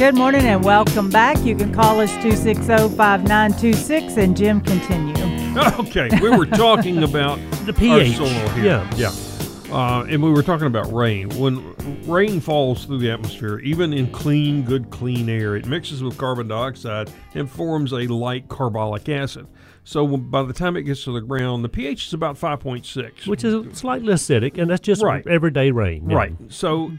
Good morning and welcome back. You can call us 260 5926 and Jim continue.
okay, we were talking about
The
our
pH.
soil here.
Yeah.
yeah. Uh, and we were talking about rain. When rain falls through the atmosphere, even in clean, good, clean air, it mixes with carbon dioxide and forms a light carbonic acid. So by the time it gets to the ground, the pH is about 5.6.
Which is slightly acidic, and that's just
Right.
everyday rain. yeah.
Right. So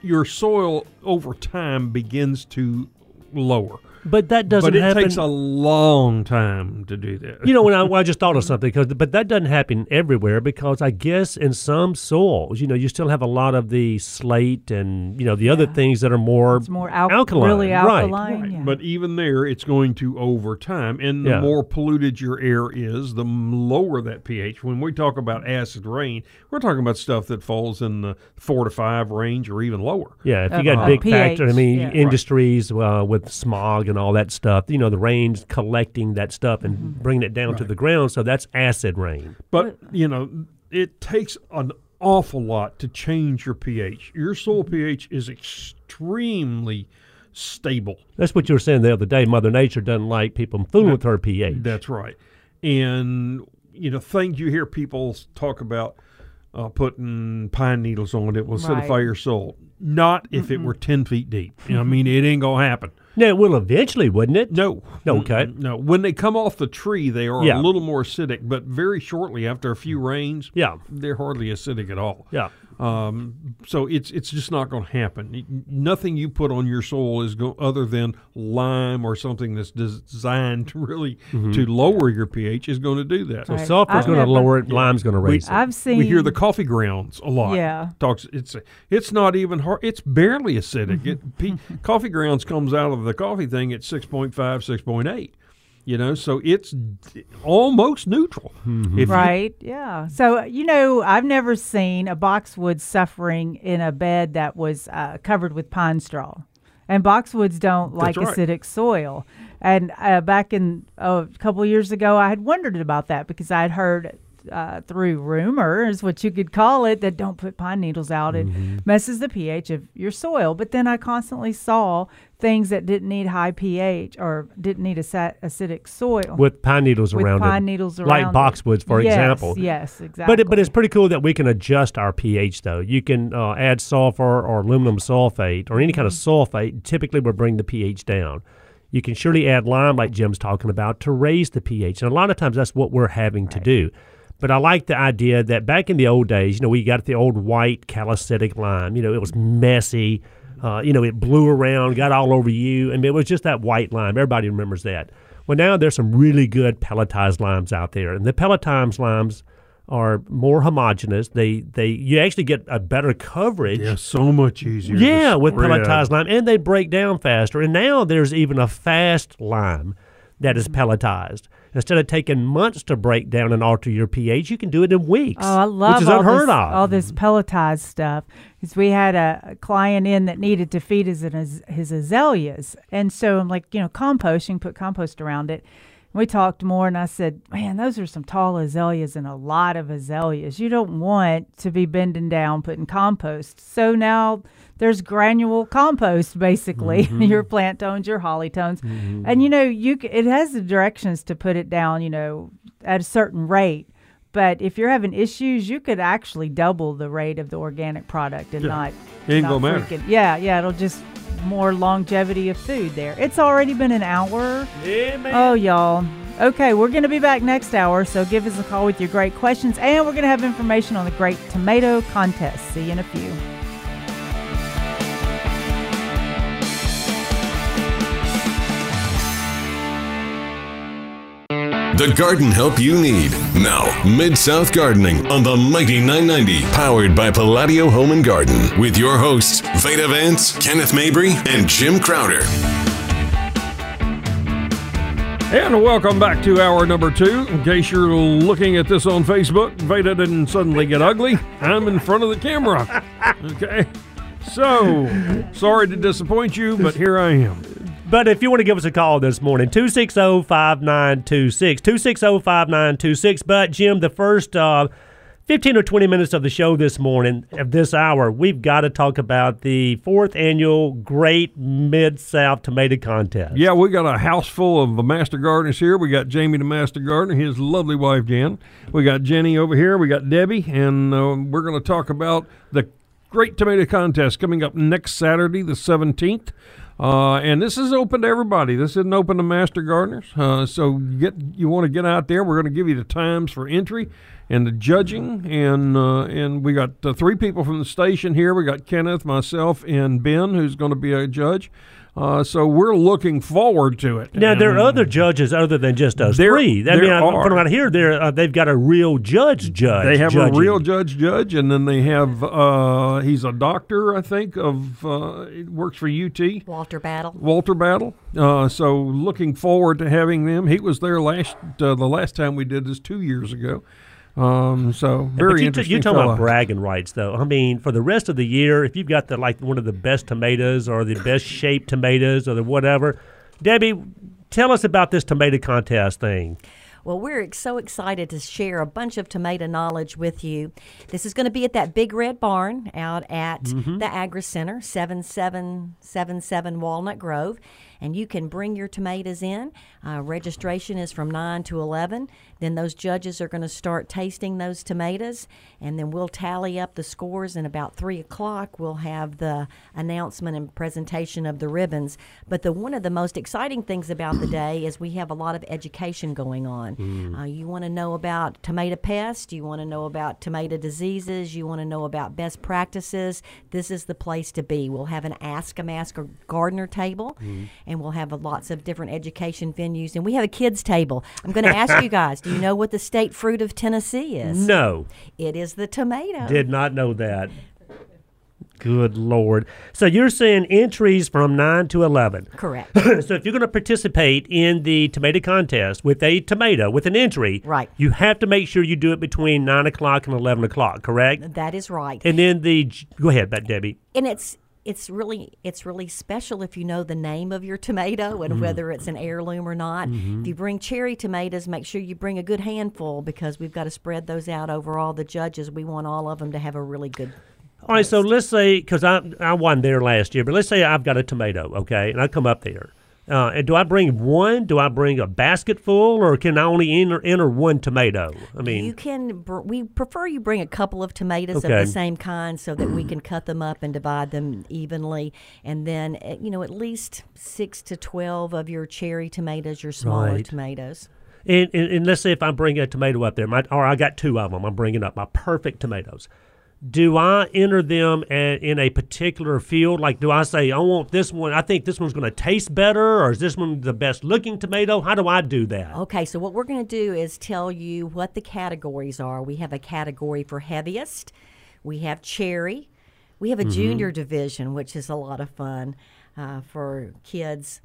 your soil over time begins to lower.
But that doesn't
but it
happen.
takes a long time to do that.
you know, when I, when I just thought of something, cause, but that doesn't happen everywhere because I guess in some soils, you know, you still have a lot of the slate and you know the other things that are more
It's more al-
alkaline,
really alkaline.
Right.
Yeah.
But even there, it's going to over time, and the
Yeah.
more polluted your air is, the lower that pH. When we talk about acid rain, we're talking about stuff that falls in the four to five range or even lower.
Yeah, if you
Uh,
got
uh,
big
pH,
factor, I mean,
yeah.
Industries uh, with smog and all that stuff, you know, the rain's collecting that stuff and
Mm-hmm.
bringing it down to the ground, so that's acid rain.
But you know, it takes an awful lot to change your pH. Your soil pH is extremely stable.
That's what you were saying the other day. Mother Nature doesn't like people fooling with her pH.
That's right. And you know, things you hear people talk about uh, putting pine needles on it will
Right.
acidify your soil. Not if it were ten feet deep. I mean, it ain't gonna happen.
Now, it will eventually, wouldn't it?
No.
Okay.
No. When they come off the tree, they are
Yeah.
a little more acidic, but very shortly after a few rains,
Yeah.
they're hardly acidic at all.
Yeah.
Um, so it's it's just not going to happen. Nothing you put on your soil is go other than lime or something that's designed to really to lower your pH is going to do that.
So
Right.
sulfur's
I've
going to lower it, lime's going to raise it.
I've seen.
we hear the coffee grounds a lot.
Yeah.
talks. It's it's not even hard. It's barely acidic. It, P, coffee grounds comes out of the coffee thing at 6.5, 6.8. You know, so it's d- almost neutral. If you-
Right. Yeah. So you know, I've never seen a boxwood suffering in a bed that was uh, covered with pine straw, and boxwoods don't like
right.
acidic soil. And uh, back in oh, a couple years ago, I had wondered about that because I had heard. Uh, through rumors, what you could call it, that don't put pine needles out. It
Mm-hmm.
messes the pH of your soil. But then I constantly saw things that didn't need high pH or didn't need aci- acidic soil
with pine needles
with
around
pine
it.
needles around
like
it.
boxwoods, for
Yes,
example.
Yes, exactly.
But it, but it's pretty cool that we can adjust our pH though. You can uh, add sulfur or aluminum sulfate or any kind of
Mm-hmm.
sulfate. Typically, will bring the pH down. You can surely add lime, like Jim's talking about, to raise the pH. And a lot of times, that's what we're having to do. But I like the idea that back in the old days, you know, we got the old white calcitic lime. You know, it was messy. Uh, you know, it blew around, got all over you, and it was just that white lime. Everybody remembers that. Well, now there's some really good pelletized limes out there, and the pelletized limes are more homogeneous. They they you actually get a better coverage.
yeah, so much easier.
Yeah, with pelletized lime, and they break down faster. And now there's even a fast lime that is pelletized. Instead of taking months to break down and alter your pH, you can do it in weeks.
Oh, I love
which is
all
unheard
this,
of.
all this mm-hmm. pelletized stuff. Because we had a, a client in that needed to feed his his azaleas, and so I'm like, you know, composting, put compost around it. We talked more, and I said, "Man, those are some tall azaleas and a lot of azaleas. You don't want to be bending down putting compost." So now there's granule compost, basically. Mm-hmm. your plant tones, your holly tones, mm-hmm. and you know, you c- it has the directions to put it down. You know, at a certain rate. But if you're having issues, you could actually double the rate of the organic product and
Yeah.
not.
It ain't
not
gonna matter.
freaking- Yeah, yeah, it'll just more longevity of food there. It's already been an hour.
yeah, man.
Oh, y'all. Okay, we're going to be back next hour, so give us a call with your great questions, and we're going to have information on the Great Tomato Contest. See you in a few.
The garden help you need. Now, Mid South Gardening on the Mighty 990, powered by Palladio Home and Garden, with your hosts, Veda Vance, Kenneth Mabry, and Jim Crowder.
And welcome back to hour number two. In case you're looking at this on Facebook, Veda didn't suddenly get ugly. I'm in front of the camera. Okay. So, sorry to disappoint you, but here I am.
But if you want to give us a call this morning, 260 5926. 260 5926. But, Jim, the first uh, 15 or 20 minutes of the show this morning, of this hour, we've got to talk about the fourth annual Great Mid South Tomato Contest.
Yeah, we got a house full of master gardeners here. We got Jamie, the master gardener, his lovely wife Jan. We got Jenny over here. We got Debbie, and uh, we're going to talk about the Great Tomato Contest coming up next Saturday, the seventeenth. Uh, and this is open to everybody. This isn't open to master gardeners. Uh, so you get you want to get out there. We're going to give you the times for entry and the judging. And uh, and we got uh, three people from the station here. We got Kenneth, myself, and Ben, who's going to be a judge. Uh, so we're looking forward to it.
Now there are other judges other than just us
There-
three. I
there
mean, I-
are.
from what I hear, there uh, they've got a real judge. Judge.
They have
judging.
a real judge, judge, and then they have uh, he's a doctor, I think, of uh, works for UT.
Walter Battle.
Walter Battle. Uh, so looking forward to having them. He was there last uh, the last time we did this two years ago. Um, so very
but you, t- you talking about bragging rights, though. I mean, for the rest of the year, if you've got the like one of the best tomatoes or the best shaped tomatoes or the whatever, Debbie, tell us about this tomato contest thing.
Well, we're so excited to share a bunch of tomato knowledge with you. This is going to be at that big red barn out at the Agri Center, 7777 Walnut Grove. And you can bring your tomatoes in. Uh, registration is from 9 to 11. Then those judges are going to start tasting those tomatoes. And then we'll tally up the scores. And about 3 o'clock, we'll have the announcement and presentation of the ribbons. But the one of the most exciting things about the day is we have a lot of education going on. Uh, you want to know about tomato pests, you want to know about tomato diseases, you want to know about best practices. This is the place to be. We'll have an Ask a Masker gardener table, and we'll have a, lots of different education venues. And we have a kids table. I'm going to ask you guys do you know what the state fruit of Tennessee is?
No,
It is the tomato.
did not know that. Good lord! So you're saying entries from nine to eleven.
Correct.
so if you're going to participate in the tomato contest with a tomato with an entry,
Right.
you have to make sure you do it between nine o'clock and eleven o'clock. Correct?
that is right.
And then the go ahead, but Debbie.
and it's it's really it's really special if you know the name of your tomato and mm-hmm. whether it's an heirloom or not. Mm-hmm. If you bring cherry tomatoes, make sure you bring a good handful because we've got to spread those out over all the judges. We want all of them to have a really good.
All right, so let's say because I I wasn't there last year, but let's say I've got a tomato, okay, and I come up there. Uh, and do I bring one? Do I bring a basket full, or can I only enter, enter one tomato? I mean,
You can br- we prefer you bring a couple of tomatoes of the same kind so that we can cut them up and divide them evenly, and then uh, you know at least six to twelve of your cherry tomatoes, your smaller
Right.
tomatoes.
And, and, and let's say if I bring a tomato up there, my, or I got two of them, I'm bringing up my perfect tomatoes. Do I enter them in a particular field? Like, do I say I want this one? I think this one's going to taste better, or is this one the best looking tomato? How do I do that?
Okay, so what we're going to do is tell you what the categories are. We have a category for heaviest, we have cherry, we have a junior division, which is a lot of fun uh, for kids.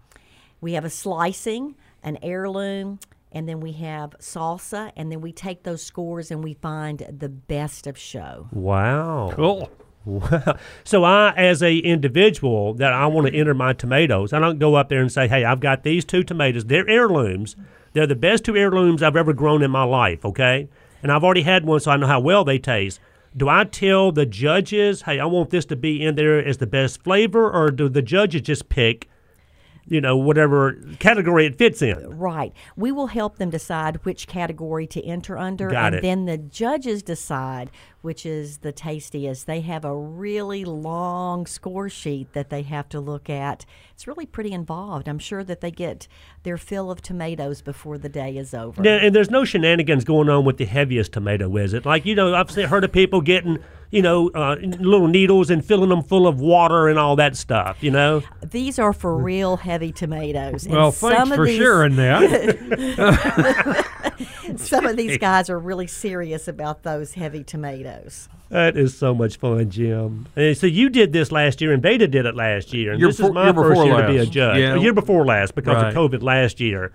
We have a slicing, an heirloom, and then we have salsa, and then we take those scores and we find the best of show.
Wow.
Cool.
Wow. So I, as a individual, that I want to enter my tomatoes, I don't go up there and say, "Hey, I've got these two tomatoes. They're heirlooms. They're the best two heirlooms I've ever grown in my life." Okay, and I've already had one, so I know how well they taste. Do I tell the judges, "Hey, I want this to be in there as the best flavor," or do the judges just pick, you know, whatever category it fits in?
Right. We will help them decide which category to enter under,
Got
and
it.
then the judges decide which is the tastiest. They have a really long score sheet that they have to look at. It's really pretty involved. I'm sure that they get their fill of tomatoes before the day is over.
Now, and there's no shenanigans going on with the heaviest tomato, is it? Like you know, I've heard of people getting you know uh, little needles and filling them full of water and all that stuff. You know,
These are for real heavy tomatoes. and
Well,
some
thanks
of
for
these,
sharing that.
Some of these guys are really serious about those heavy tomatoes.
that is so much fun, Jim. And so you did this last year, and Veda did it last year, and
Year
this is my
year
first
before
year to be a judge.
Yeah.
A year before last because
Right.
of COVID last year.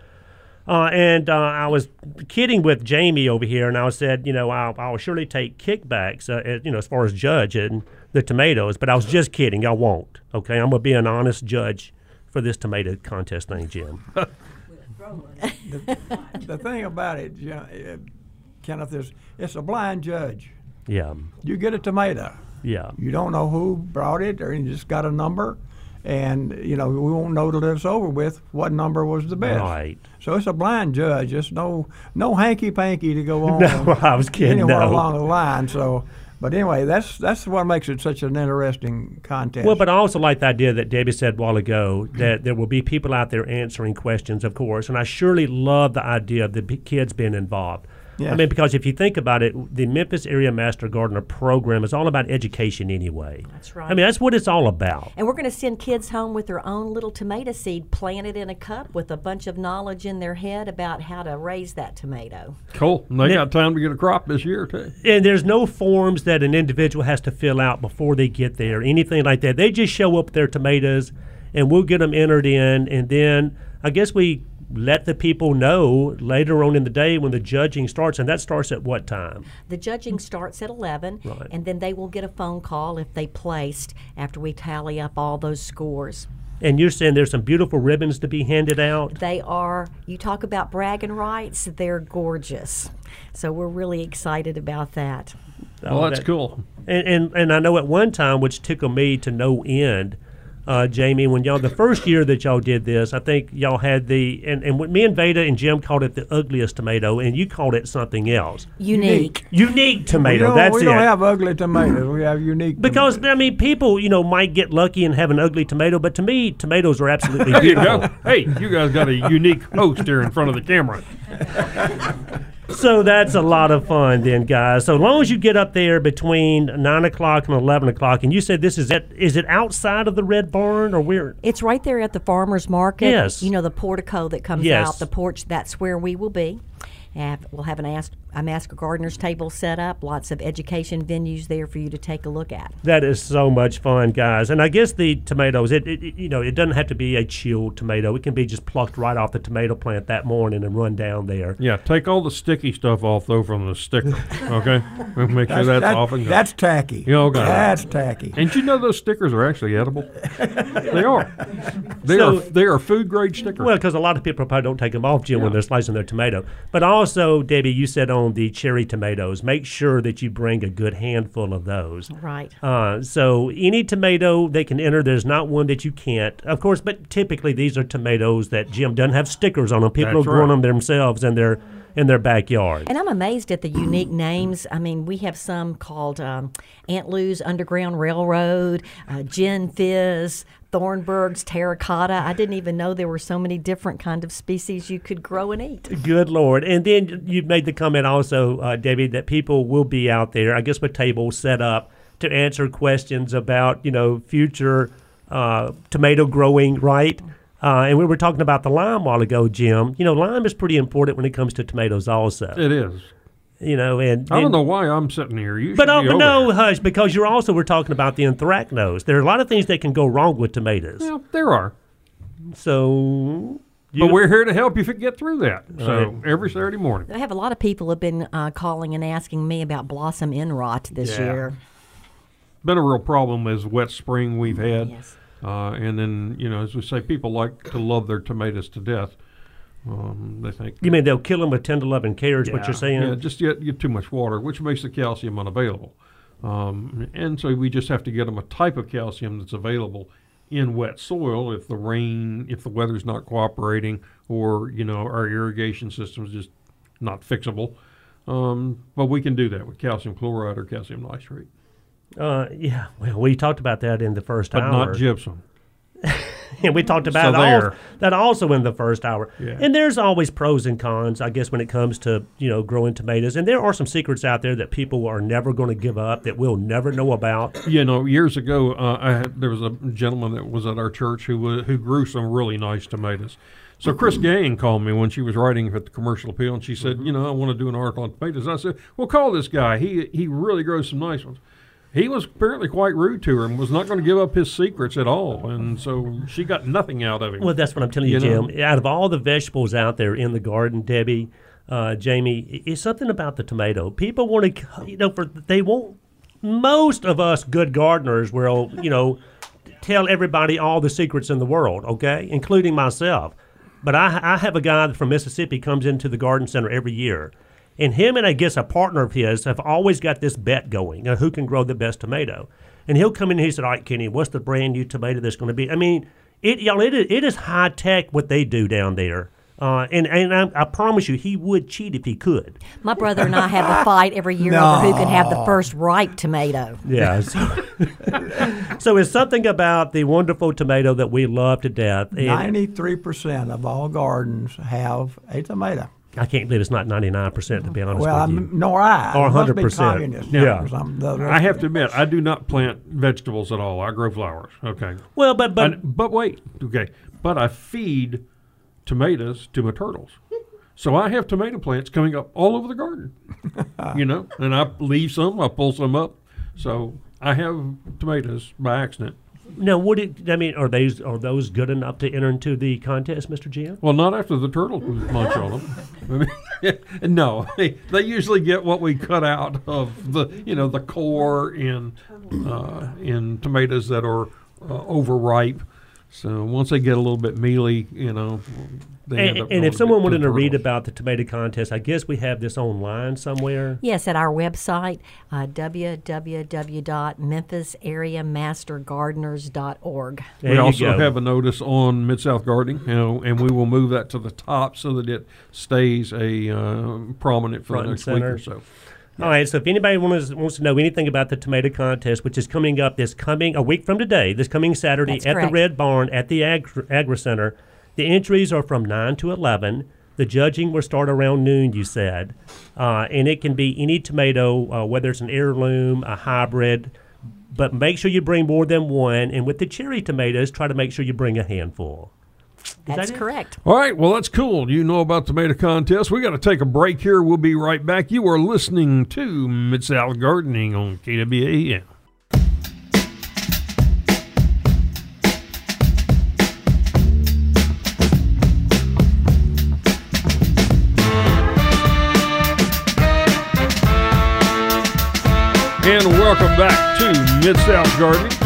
Uh, and uh, I was kidding with Jamie over here, and I said, you know, I'll, I'll surely take kickbacks, uh, as- you know, as far as judging the tomatoes. But I was just kidding. I won't. Okay, I'm gonna be an honest judge for this tomato contest thing, Jim.
the thing about it, you know, uh, Kenneth, is it's a blind judge.
Yeah,
You get a tomato.
yeah.
You don't know who brought it, or you just got a number, and you know we won't know till it's over with what number was the best.
Right.
So it's a blind judge. It's no no hanky panky to go on.
No, I was kidding.
Anywhere
No.
along the line. So, but anyway, that's that's what makes it such an interesting contest.
Well, but I also like the idea that Debbie said a while ago that there will be people out there answering questions, of course, and I surely love the idea of the kids being involved. I mean, because if you think about it, the Memphis Area Master Gardener program is all about education anyway.
That's right.
I mean, that's what it's all about.
And we're going to send kids home with their own little tomato seed planted in a cup with a bunch of knowledge in their head about how to raise that tomato.
Cool. And they got time to get a crop this year too.
And there's no forms that an individual has to fill out before they get there, anything like that. They just show up with their tomatoes, and we'll get them entered in. And then I guess we let the people know later on in the day when the judging starts, and that starts at what time?
The judging starts at 11,
Right.
and then they will get a phone call if they placed after we tally up all those scores.
And you're saying there's some beautiful ribbons to be handed out.
They are, you talk about bragging rights, they're gorgeous. So we're really excited about that.
Oh, well,
Oh,
that's
that-
cool.
And, and and I know at one time, which tickled me to no end, uh, Jamie, when y'all the first year that y'all did this, I think y'all had the and and when me and Veda and Jim called it the ugliest tomato, and you called it something else.
Unique.
Unique
We
tomato.
don't,
that's
we
it.
don't have ugly tomatoes. We have unique.
because I mean, people you know might get lucky and have an ugly tomato, but to me, tomatoes are absolutely
There you
beautiful.
go. Hey, you guys got a unique host here in front of the camera.
So that's a lot of fun, then, guys. So as long as you get up there between nine o'clock and eleven o'clock, and you said this is at is it outside of the Red Barn or where?
It's right there at the farmer's market.
Yes.
You know, the portico that comes
Yes.
out, the porch, that's where we will be. Have, we'll have an ask, a Masker Gardener's table set up, lots of education venues there for you to take a look at.
That is so much fun, guys. And I guess the tomatoes, it, it it- you know, it doesn't have to be a chilled tomato. It can be just plucked right off the tomato plant that morning and run down there.
Yeah, take all the sticky stuff off though from the sticker. Okay, We'll make sure that's,
that-
off and gone.
that's tacky.
You Yeah, okay.
That's tacky.
And you know those stickers are actually edible. they are. They
So-
are. They are food grade stickers.
Well, because a lot of people probably don't take them off, Jim, when they're slicing their tomato. But also, Debbie, you said on the cherry tomatoes, make sure that you bring a good handful of those.
Right.
Uh, so any tomato they can enter. There's not one that you can't, of course. But typically these are tomatoes that Jim doesn't have stickers on them. People
That's
are growing
right.
them themselves in their in their backyard.
And I'm amazed at the unique names. I mean, we have some called um, Aunt Lou's Underground Railroad, uh, Gin Fizz, Thorburn's Terracotta. I didn't even know there were so many different kind of species you could grow and eat.
Good Lord. And then you made the comment also, uh, Debbie, that people will be out there, I guess, with tables set up to answer questions about, you know, future uh, tomato growing, right? Uh, and we were talking about the lime a while ago, Jim. You know, lime is pretty important when it comes to tomatoes, also.
it is.
You know, and
I don't
and-
know why I'm sitting here. You
But,
should
uh,
be
but
over
no,
there.
hush, because you're also we're talking about the anthracnose. There are a lot of things that can go wrong with tomatoes.
Well, there are.
So, you,
But we're here to help you if you get through that. So
Right.
every Saturday morning.
I have a lot of people have been uh, calling and asking me about blossom end rot this
Yeah.
year.
Been a real problem as wet spring we've had.
Yes.
Uh, and then, you know, as we say, people like to love their tomatoes to death. Um, they think.
you mean they'll kill them with 10 to 11 cares, what
Yeah,
you're saying?
Yeah, just get, get too much water, which makes the calcium unavailable. Um, and so we just have to get them a type of calcium that's available in wet soil if the rain, if the weather's not cooperating, or you know our irrigation system's just not fixable. Um, but we can do that with calcium chloride or calcium nitrate,
Uh, yeah, well, we talked about that in the first
but
hour.
not gypsum.
and we talked about
So
that also in the first hour.
Yeah.
And there's always pros and cons, I guess, when it comes to you know growing tomatoes. And there are some secrets out there that people are never going to give up, that we'll never know about.
You know, years ago, uh, I had, there was a gentleman that was at our church who wa who grew some really nice tomatoes. So Chris Gang called me when she was writing at the Commercial Appeal, and she said, "You know, I want to do an article on tomatoes." I said, "Well, call this guy. He he really grows some nice ones." He was apparently quite rude to her and was not going to give up his secrets at all, and so she got nothing out of him.
Well, that's what I'm telling you,
You know?
Jim. Out of all the vegetables out there in the garden, Debbie, uh, Jamie, it's something about the tomato. People want to, you know, for they won't. Most of us good gardeners will, you know, tell everybody all the secrets in the world, okay, including myself. But I, I have a guy from Mississippi comes into the garden center every year, and him and I guess a partner of his have always got this bet going: uh, who can grow the best tomato? And he'll come in and he said, "All right, Kenny, what's the brand new tomato that's going to be?" I mean, it y'all, it is, it is high tech what they do down there. Uh, and and I, I promise you, he would cheat if he could.
My brother and I have a fight every year over who can have the first ripe tomato.
Yeah. So, so it's something about the wonderful tomato that we love to death. And-
Ninety-three percent of all gardens have a tomato.
I can't believe it's not 99% to be honest
Well,
with you.
I'm, nor I.
Or
It must be
100%.
communist.
Yeah.
because I'm the-
I have to admit, I do not plant vegetables at all. I grow flowers. Okay.
well, but but
And- but wait, okay. But I feed tomatoes to my turtles. So I have tomato plants coming up all over the garden. you know, and I leave some, I pull some up. So I have tomatoes by accident.
Now would it I mean are those are those good enough to enter into the contest, Mr. Jim?
Well, not after the turtle munch on them. No, they, they usually get what we cut out of the you know the core in uh, in tomatoes that are uh, overripe. So once they get a little bit mealy, you know, they end
And,
up
and if someone wanted to read about the tomato contest, I guess we have this online somewhere.
Yes, at our website, uh, www.memphisareamastergardeners.org.
There
we also
go.
have a notice on Mid South Gardening, you know, and we will move that to the top so that it stays a uh, prominent for
Front
the
and
next week
center.
or so.
All right, so if anybody wants, wants to know anything about the tomato contest, which is coming up this coming a week from today, this coming Saturday
That's
at
correct.
the Red Barn at the Ag- Agri Center, the entries are from 9 to 11. The judging will start around noon, you said. Uh, and it can be any tomato, uh, whether it's an heirloom, a hybrid, but make sure you bring more than one. And with the cherry tomatoes, try to make sure you bring a handful.
That's
it?
correct.
All right, well, that's cool. You know about tomato contest. We got to take a break here. We'll be right back. You are listening to Mid South Gardening on KWAM. And welcome back to Mid South Gardening.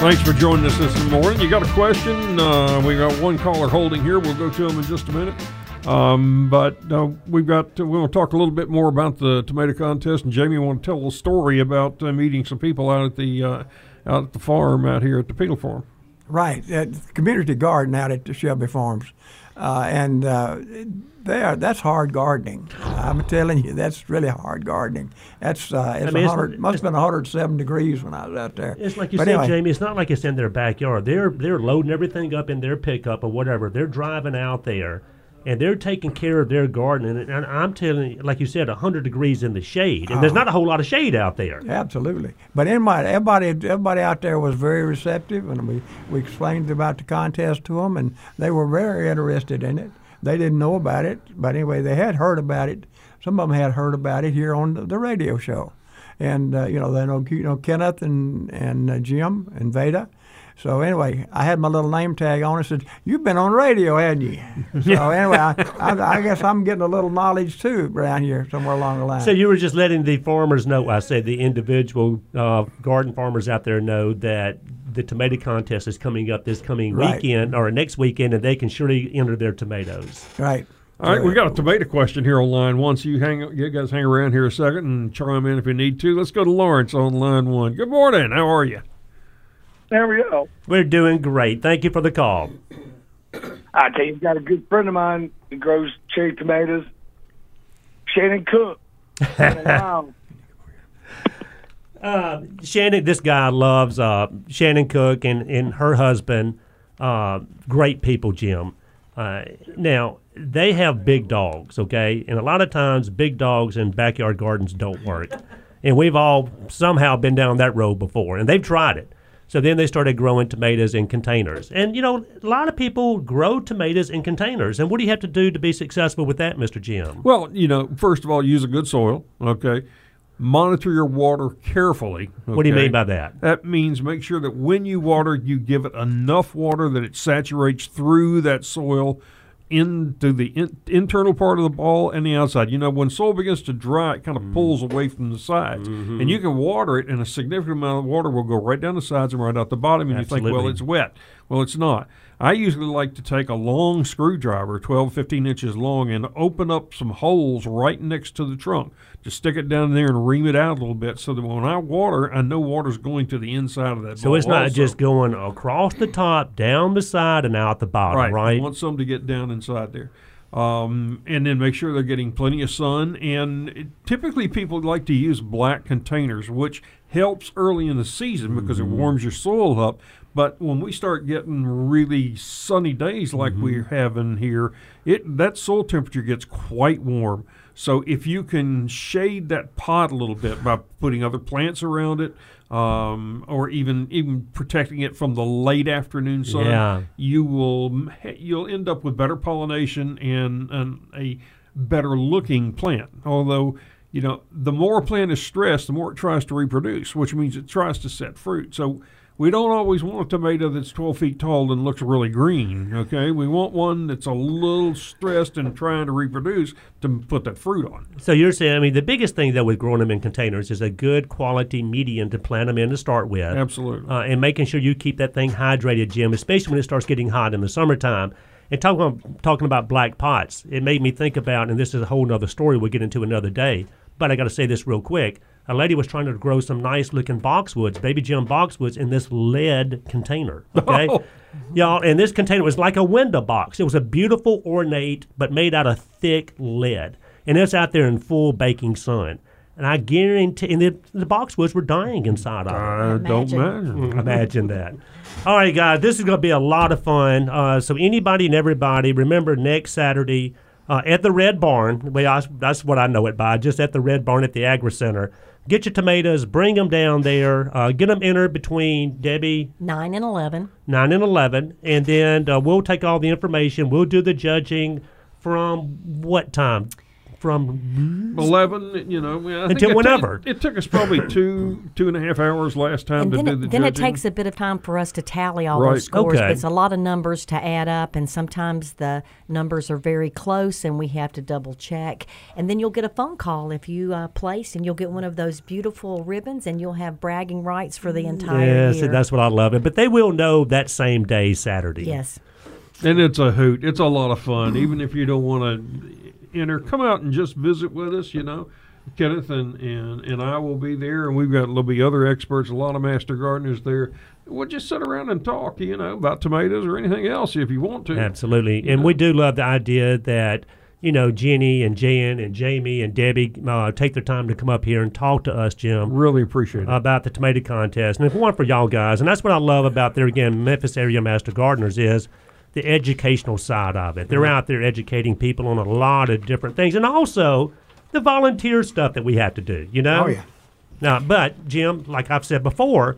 Thanks for joining us this morning. You got a question? Uh, we got one caller holding here. We'll go to him in just a minute. Um, but uh, we've got we want to talk a little bit more about the tomato contest. And Jamie want to tell a story about uh, meeting some people out at the uh, out at the farm out here at the Penal Farm.
Right, at the community garden out at the Shelby Farms, uh, and uh, there that's hard gardening. I'm telling you, that's really hard gardening. That's uh, it's,
mean, it's-
100, must have been 107 degrees when I was out there.
It's like you
But
said,
anyway,
Jamie. It's not like it's in their backyard. They're they're loading everything up in their pickup or whatever. They're driving out there, and they're taking care of their garden. And, and I'm telling you, like you said, hundred degrees in the shade, and
Ah.
there's not a whole lot of shade out there.
Absolutely. But anybody, everybody, everybody out there was very receptive, and we, we explained about the contest to them, and they were very interested in it. They didn't know about it, but anyway, they had heard about it. Some of them had heard about it here on the, the radio show, and uh, you know they know you know Kenneth and and uh, Jim and Veda. So anyway, I had my little name tag on. It said, "You've been on radio, hadn't you?" So anyway, I, I, I guess I'm getting a little knowledge too around here somewhere along the line.
So you were just letting the farmers know. I said the individual uh, garden farmers out there know that the tomato contest is coming up this coming
Right.
weekend or next weekend, and they can surely enter their tomatoes.
right.
All right, we got a tomato question here on line one. So you hang, you guys hang around here a second and chime in if you need to. Let's go to Lawrence on line one. Good morning. How are you?
There we go.
We're doing great. Thank you for the call.
I tell you, got a good friend of mine that grows cherry tomatoes, Shannon Cook. wow.
Uh, Shannon, this guy loves uh, Shannon Cook and, and her husband. Uh, great people, Jim. Uh, now they have big dogs, okay, and a lot of times big dogs in backyard gardens don't work, and we've all somehow been down that road before, and they've tried it. So then they started growing tomatoes in containers, and you know a lot of people grow tomatoes in containers. And what do you have to do to be successful with that, Mister Jim?
Well, you know, first of all, use a good soil. Okay. Monitor your water carefully.
What do you mean by that?
That means make sure that when you water, you give it enough water that it saturates through that soil into the in, internal part of the ball and the outside. You know, when soil begins to dry, it kind
Mm.
of pulls away from the sides.
Mm-hmm.
And you can water it, and a significant amount of water will go right down the sides and right out the bottom. And you think, well, it's wet. Well, it's not. I usually like to take a long screwdriver, 12, 15 inches long, and open up some holes right next to the trunk. Just stick it down there and ream it out a little bit so that when I water, I know water's going to the inside of that
So it's not
also.
just going across the top, down the side, and out the bottom,
Right.
right?
I want some to get down inside there. Um, and then make sure they're getting plenty of sun. And it- typically, people like to use black containers, which helps early in the season because it warms your soil up. But when we start getting really sunny days like we're having here, it that soil temperature gets quite warm. So if you can shade that pot a little bit by putting other plants around it, um, or even even protecting it from the late afternoon sun,
Yeah.
you will you'll end up with better pollination and, and a better looking plant. Although you know the more a plant is stressed, the more it tries to reproduce, which means it tries to set fruit. So we don't always want a tomato that's 12 feet tall and looks really green. Okay, we want one that's a little stressed and trying to reproduce to put that fruit on.
So you're saying, I mean, the biggest thing though with growing them in containers is a good quality medium to plant them in to start with.
Absolutely.
uh, and making sure you keep that thing hydrated, Jim, especially when it starts getting hot in the summertime. And talking about, talking about black pots, it made me think about, and this is a whole other story we'll get into another day, but I got to say this real quick. A lady was trying to grow some nice looking boxwoods, baby Gem boxwoods, in this lead container. Okay,
Oh.
y'all, and this container was like a window box. It was a beautiful, ornate, but made out of thick lead, and it's out there in full baking sun. And I guarantee, and the, the boxwoods were dying inside of it.
I don't
Imagine.
imagine.
Imagine that. All right, guys, this is going to be a lot of fun. Uh, so, anybody and everybody, remember next Saturday uh, at the Red Barn. Well, I, that's what I know it by, just at the Red Barn at the Agri Center. Get your tomatoes, bring them down there, uh, get them entered between Debbie
9 and 11.
9 and 11, and then uh, we'll take all the information. We'll do the judging from what time? From
Eleven, you know, I
Until
it took-
whenever.
it, took us probably two two and a half hours last time
And
to
then,
do
it,
the
then it takes a bit of time for us to tally all
Right.
those scores.
Okay.
It's a lot of numbers to add up, and sometimes the numbers are very close, and we have to double check. And then you'll get a phone call if you uh, place, and you'll get one of those beautiful ribbons, and you'll have bragging rights for the entire
yes,
year.
that's what I love it. But they will know that same day, Saturday.
yes.
And it's a hoot. It's a lot of fun. Even if you don't want to enter, come out and just visit with us. You know, Kenneth and, and, and I will be there, and we've got there'll be other experts, a lot of master gardeners there. We'll just sit around and talk, you know, about tomatoes or anything else if you want to.
Absolutely. And we do love the idea that, you know, Jenny and Jan and Jamie and Debbie uh, take their time to come up here and talk to us, Jim,
Really appreciate it.
about the tomato contest. And if one for y'all guys, and that's what I love about there again, Memphis Area Master Gardeners is the educational side of it. They're out there educating people on a lot of different things. And also the volunteer stuff that we have to do, you know?
Oh, yeah.
Now, but Jim, like I've said before,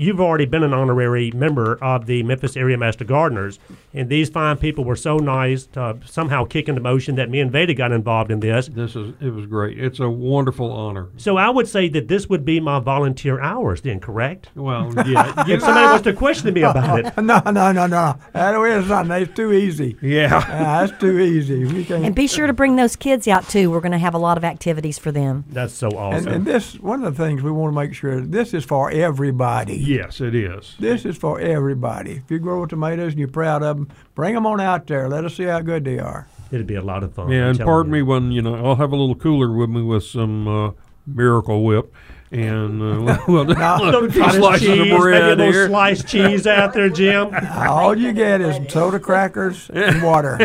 you've already been an honorary member of the Memphis Area Master Gardeners, and these fine people were so nice to uh, somehow kick into motion that me and Veda got involved in this.
this is it was great. It's a wonderful honor.
So I would say that this would be my volunteer hours, then, correct?
Well, yeah,
If somebody wants to question me about it,
No, no, no, no. That is not. That's too easy.
yeah.
Yeah, that's too easy. We can't.
And be sure to bring those kids out too. We're going to have a lot of activities for them.
that's so
And,
awesome.
and this one of the things we want to make sure this is for everybody.
Yes, it is.
This is for everybody. If you grow tomatoes and you're proud of them, bring them on out there. Let us see how good they are.
It'd be a lot of fun.
Yeah,
I'm
and
telling
pardon
you.
me when you know I'll have a little cooler with me with some uh, Miracle Whip and uh, well,
Little
a few
cottage
slices
cheese,
of
maybe a
bread
little
here.
sliced cheese out there, Jim.
All you get is soda crackers and water.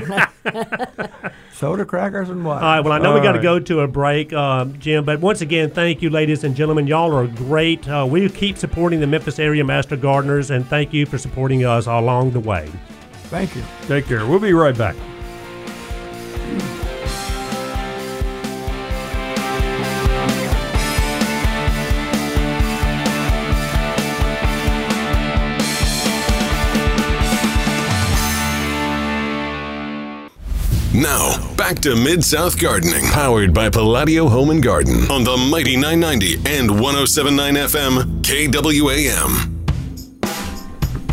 soda crackers and water.
All right. Well, I know we got to
right.
go to a break, um, Jim. But once again, thank you, ladies and gentlemen. Y'all are great. Uh, we keep supporting the Memphis area master gardeners, and thank you for supporting us along the way.
Thank you.
Take care. We'll be right back.
Now, back to Mid South Gardening, powered by Palladio Home and Garden on the Mighty 990 and 1079 FM KWAM.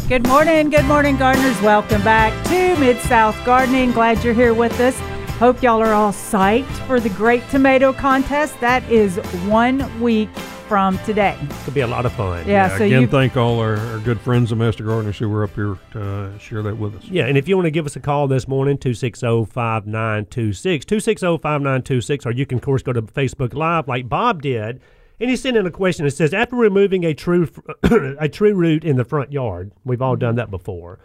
Good morning, good morning, gardeners. Welcome back to Mid South Gardening. Glad you're here with us. Hope y'all are all psyched for the Great Tomato Contest. That is one week from today.
Could be a lot of fun.
Yeah, so
Again, thank all our, our good friends, the Master Gardeners, who were up here to uh, share that with us.
Yeah, and if you want to give us a call this morning, 260-5926, 260-5926, or you can, of course, go to Facebook Live like Bob did, and he sent in a question that says, after removing a true a true root in the front yard, we've all done that before,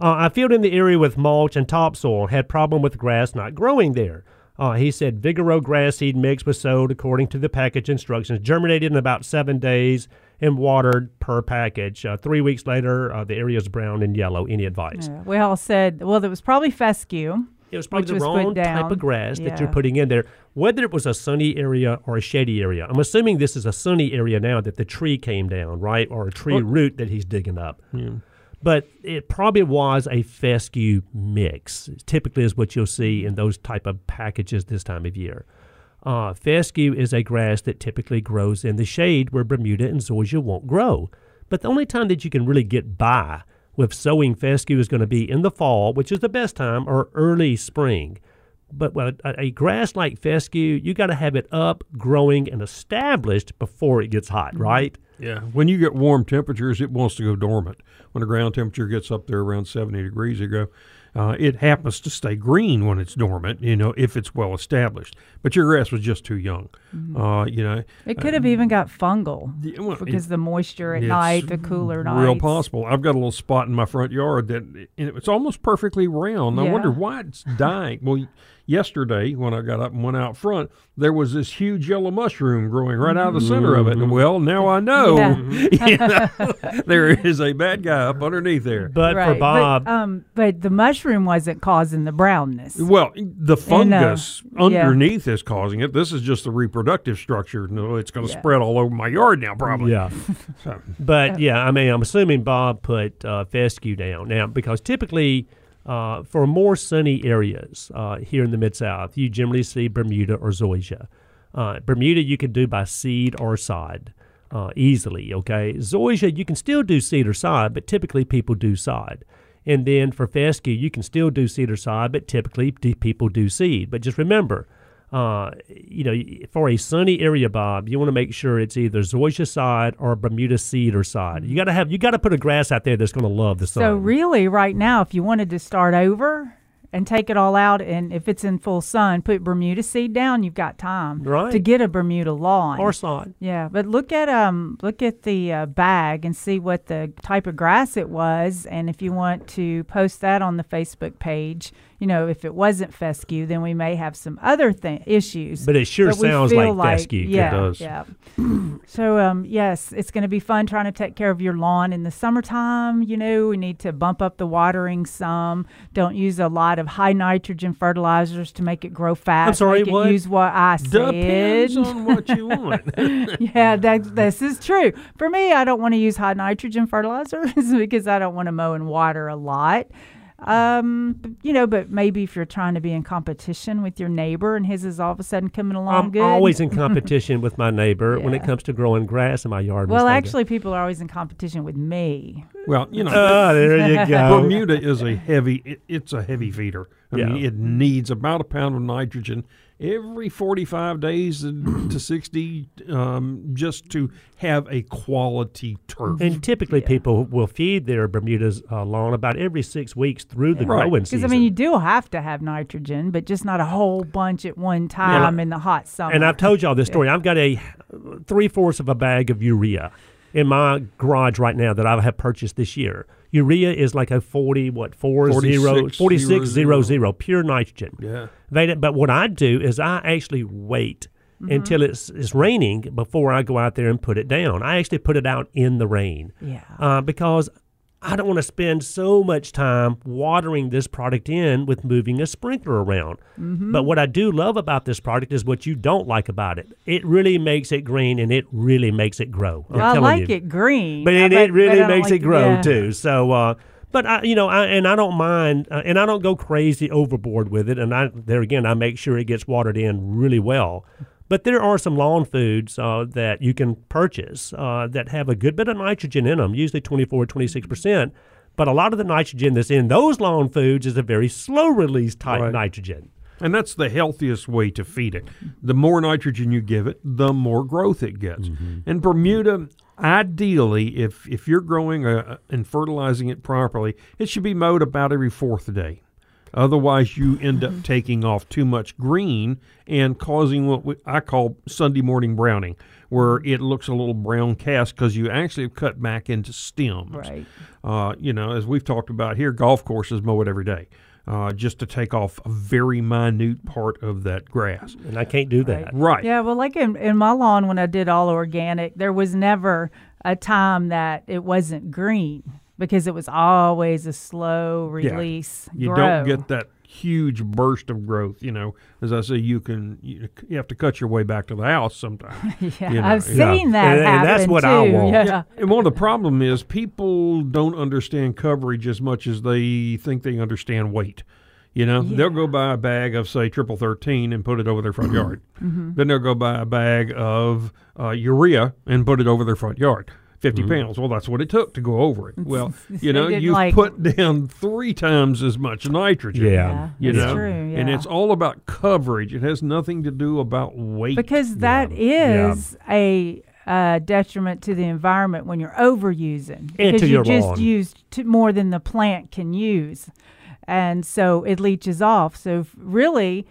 Uh, I filled in the area with mulch and topsoil. Had problem with grass not growing there. Uh, he said Vigoro grass seed mix was sowed according to the package instructions, germinated in about seven days, and watered per package. Uh, three weeks later, uh, the area is brown and yellow. Any advice?
Yeah, we all said, well, it was probably fescue.
It was probably the
was
wrong type of grass that you're putting in there. Whether it was a sunny area or a shady area, I'm assuming this is a sunny area now that the tree came down, right, or a tree root that he's digging up. But it probably was a fescue mix. Typically, is what you'll see in those type of packages this time of year. Uh, fescue is a grass that typically grows in the shade where Bermuda and zoysia won't grow. But the only time that you can really get by with sowing fescue is going to be in the fall, which is the best time, or early spring. But well, a, a grass like fescue, you got to have it up, growing, and established before it gets hot, right?
Yeah, when you get warm temperatures, it wants to go dormant. When the ground temperature gets up there around 70 degrees, you go. Uh, it happens to stay green when it's dormant, you know, if it's well established. But your grass was just too young, uh, you know.
It could have even got fungal
Yeah, well,
because
it-
the moisture at night, the cooler nights.
Real possible. I've got a little spot in my front yard that and it's almost perfectly round. I wonder why it's dying. well, yesterday when I got up and went out front, there was this huge yellow mushroom growing right out of the center of it. And well, now I know, you know, there is a bad guy up underneath there.
But
right.
for Bob,
but, um, but the mushroom wasn't causing the brownness.
Well, the fungus
yeah.
underneath is causing it. This is just the reproductive structure. No, it's going to
Yeah.
spread all over my yard now, probably.
yeah.
So,
But yeah, I mean, I'm assuming Bob put uh, fescue down now because typically uh, for more sunny areas uh, here in the Mid South, you generally see Bermuda or zoysia. Uh, Bermuda you can do by seed or sod uh, easily. Okay, zoysia you can still do seed or sod, but typically people do sod. And then for fescue, you can still do seed or sod, but typically people do seed. But just remember, uh, you know, for a sunny area, Bob, you want to make sure it's either zoysia sod or Bermuda seed or sod. You got to have, you got to put a grass out there that's going to love the sun.
So really, right now, if you wanted to start over and take it all out, and if it's in full sun, put Bermuda seed down, you've got time
Right.
to get a Bermuda lawn.
or sod.
yeah, but look at um look at the uh, bag and see what the type of grass it was, and if you want to post that on the Facebook page, you know, if it wasn't fescue, then we may have some other th- issues.
But it sure
But
sounds
feel
like fescue. It
Yeah,
does.
Yeah. so um, yes, it's going to be fun trying to take care of your lawn in the summertime. You know, we need to bump up the watering some. Don't use a lot of high nitrogen fertilizers to make it grow fast.
sorry,
Make it
what?
Use what I said.
depends on what you want.
yeah, that this is true. For me, I don't want to use high nitrogen fertilizers because I don't want to mow and water a lot. Um, you know, but maybe if you're trying to be in competition with your neighbor and his is all of a sudden coming along
I'm
good.
always in competition with my neighbor when it comes to growing grass in my yard.
Well,
Veda.
actually, people are always in competition with me.
well, you know,
Ah, there you go.
Bermuda is a heavy. It, it's a heavy feeder. I mean, it needs about a pound of nitrogen every 45 days to 60 um, just to have a quality turf.
And typically, people will feed their Bermuda's uh, lawn about every six weeks through the
Right.
growing season. Because.
I mean, you do have to have nitrogen, but just not a whole bunch at one time in the hot summer.
and I've told y'all this story. I've got a three fourths of a bag of urea in my garage right now that I have purchased this year. Urea is like a 40, what, 4
46
46
zero,
zero, zero, pure nitrogen.
yeah.
They, but what I do is I actually wait until it's, it's raining before I go out there and put it down. I actually put it out in the rain
yeah.
uh, because I don't want to spend so much time watering this product in with moving a sprinkler around. But what I do love about this product is what you don't like about it. It really makes it green and it really makes it grow. I'm
I like
you.
it green,
but it,
bet-
it really
but I don't
makes
like
it grow
yeah.
too. So, uh, but I, you know, I, and I don't mind, uh, and I don't go crazy overboard with it. And I, there again, I make sure it gets watered in really well. But there are some lawn foods uh, that you can purchase uh, that have a good bit of nitrogen in them, usually 24, 26 percent. But a lot of the nitrogen that's in those lawn foods is a very slow release type
Right.
nitrogen.
And that's the healthiest way to feed it. The more nitrogen you give it, the more growth it gets. And Bermuda, ideally, if if you're growing uh and fertilizing it properly, it should be mowed about every fourth day. Otherwise, you end up taking off too much green and causing what we, I call Sunday morning browning, where it looks a little brown cast because you actually have cut back into stems.
Right.
Uh, you know, as we've talked about here, golf courses mow it every day. Uh, just to take off a very minute part of that grass.
And I can't do that.
Right.
Yeah, well, like in, in my lawn when I did all organic, there was never a time that it wasn't green because it was always a slow release.
You
grow.
don't get that huge burst of growth. You know, as I say, you can you, you have to cut your way back to the house sometimes.
Yeah,
you know,
I've
yeah.
seen that
And- and that's what
too.
I want.
Yeah.
And one of the problem is people don't understand coverage as much as they think they understand weight. You know, they'll go buy a bag of say triple thirteen and put it over their front yard.
Mm-hmm.
Then they'll go buy a bag of uh, urea and put it over their front yard. 50
Mm-hmm.
pounds. Well, that's what it took to go over it. Well, you know, you've
like-
put down three times as much nitrogen.
Yeah.
Yeah,
You
that's
know,
true.
and it's all about coverage. It has nothing to do about weight.
because that
Yeah.
is a uh, detriment to the environment when you're overusing because you just
lawn.
used t- more than the plant can use, and so it leaches off. So f- really.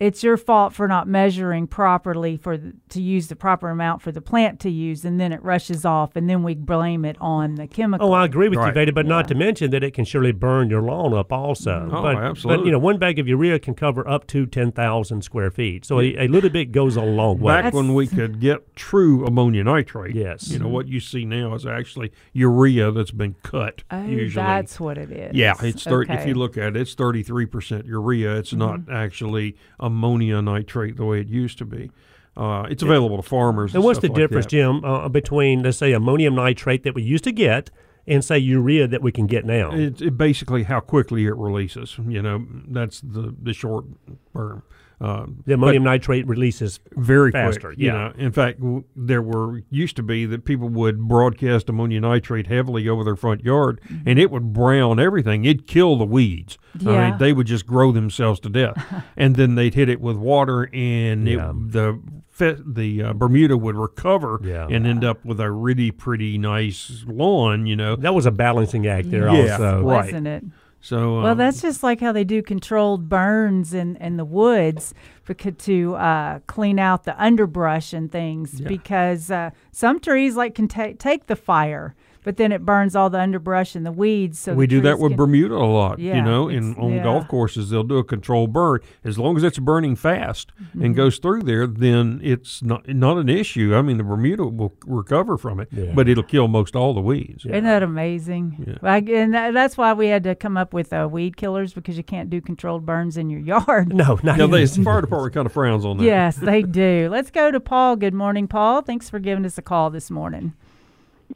It's your fault for not measuring properly for the, to use the proper amount for the plant to use, and then it rushes off, and then we blame it on the chemical.
Oh, I agree with
Right.
you, Veda, but not to mention that it can surely burn your lawn up also. Mm-hmm.
Oh,
but, But, you know, one bag of urea can cover up to 10,000 square feet. So a, a little bit goes a long way.
Back when we could get true ammonia nitrate.
Yes.
You know, what you see now is actually urea that's been cut.
oh,
usually.
that's what it is.
yeah, it's thir- if you look at it, it's 33% urea. It's not mm-hmm. actually ammonia nitrate the way it used to be. Uh, it's available to farmers.
and what's the
like
difference,
that.
Jim, uh, between, let's say, ammonium nitrate that we used to get and, say, urea that we can get now?
It's it basically how quickly it releases. You know, that's the, the short term. Um,
the ammonium nitrate releases
very
faster,
quick. You
yeah.
know, in fact, w- there were used to be that people would broadcast ammonium nitrate heavily over their front yard, and it would brown everything. It'd kill the weeds. I
Yeah.
mean, they would just grow themselves to death, and then they'd hit it with water, and
Yeah.
it, the the uh, Bermuda would recover
Yeah.
and end up with a really pretty nice lawn. You know,
That was a balancing act there
Yeah.
also.
Right.
wasn't it?
So
Well,
um,
that's just like how they do controlled burns in, in the woods because to uh, clean out the underbrush and things. Because uh, some trees like can ta- take the fire, but then it burns all the underbrush and the weeds. So
we do that with
can-
Bermuda a lot.
Yeah,
you know, in on
yeah.
golf courses, they'll do a controlled burn. As long as it's burning fast
Mm-hmm.
and goes through there, then it's not not an issue. I mean, the Bermuda will recover from it,
Yeah.
but it'll kill most all the weeds.
Isn't that amazing?
Yeah.
Well, and that, that's why we had to come up with uh, weed killers because you can't do controlled burns in your yard.
No, not
Now, the fire department kind of frowns on that.
Yes, they do. Let's go to Paul. Good morning, Paul. Thanks for giving us a call this morning.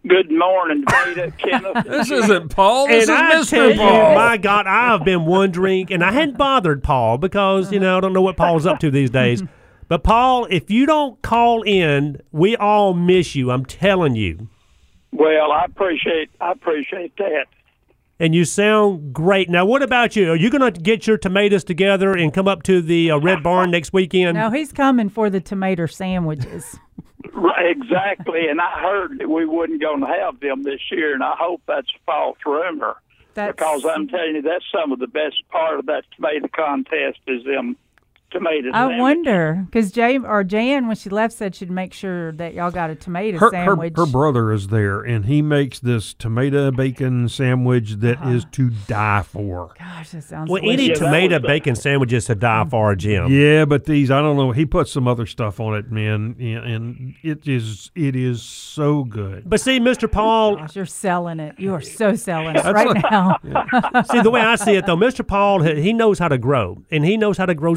Good morning, Veda, Kenneth.
This isn't Paul. This
and I
is
tell
Mr.
you,
Paul.
my God, I have been wondering, and I hadn't bothered Paul because you know I don't know what Paul's up to these days. But Paul, if you don't call in, we all miss you. I'm telling you,
Well, I appreciate I appreciate that.
And you sound great. Now, what about you? Are you going to get your tomatoes together and come up to the uh, Red Barn next weekend?
Now he's coming for the tomato sandwiches.
Right, exactly, and I heard that we wasn't going to have them this year, and I hope that's a false rumor.
That's,
because I'm telling you, that's some of the best part of that tomato contest is them tomato
I wonder because Jay or Jan when she left said she'd make sure that y'all got a tomato
her, her,
sandwich.
her brother is there, and he makes this tomato bacon sandwich that
Uh-huh.
is to die for.
Gosh, that sounds
well, any
delicious.
that
tomato
was the-
bacon sandwiches to die for, Jim.
Yeah, but these I don't know. He put some other stuff on it, man, and- and it is it is so good.
But see, Mr. Paul,
Gosh, you're selling it. You are so selling it right now.
See, the way I see it, though, Mr. Paul, he he knows how to grow, and he knows how to grow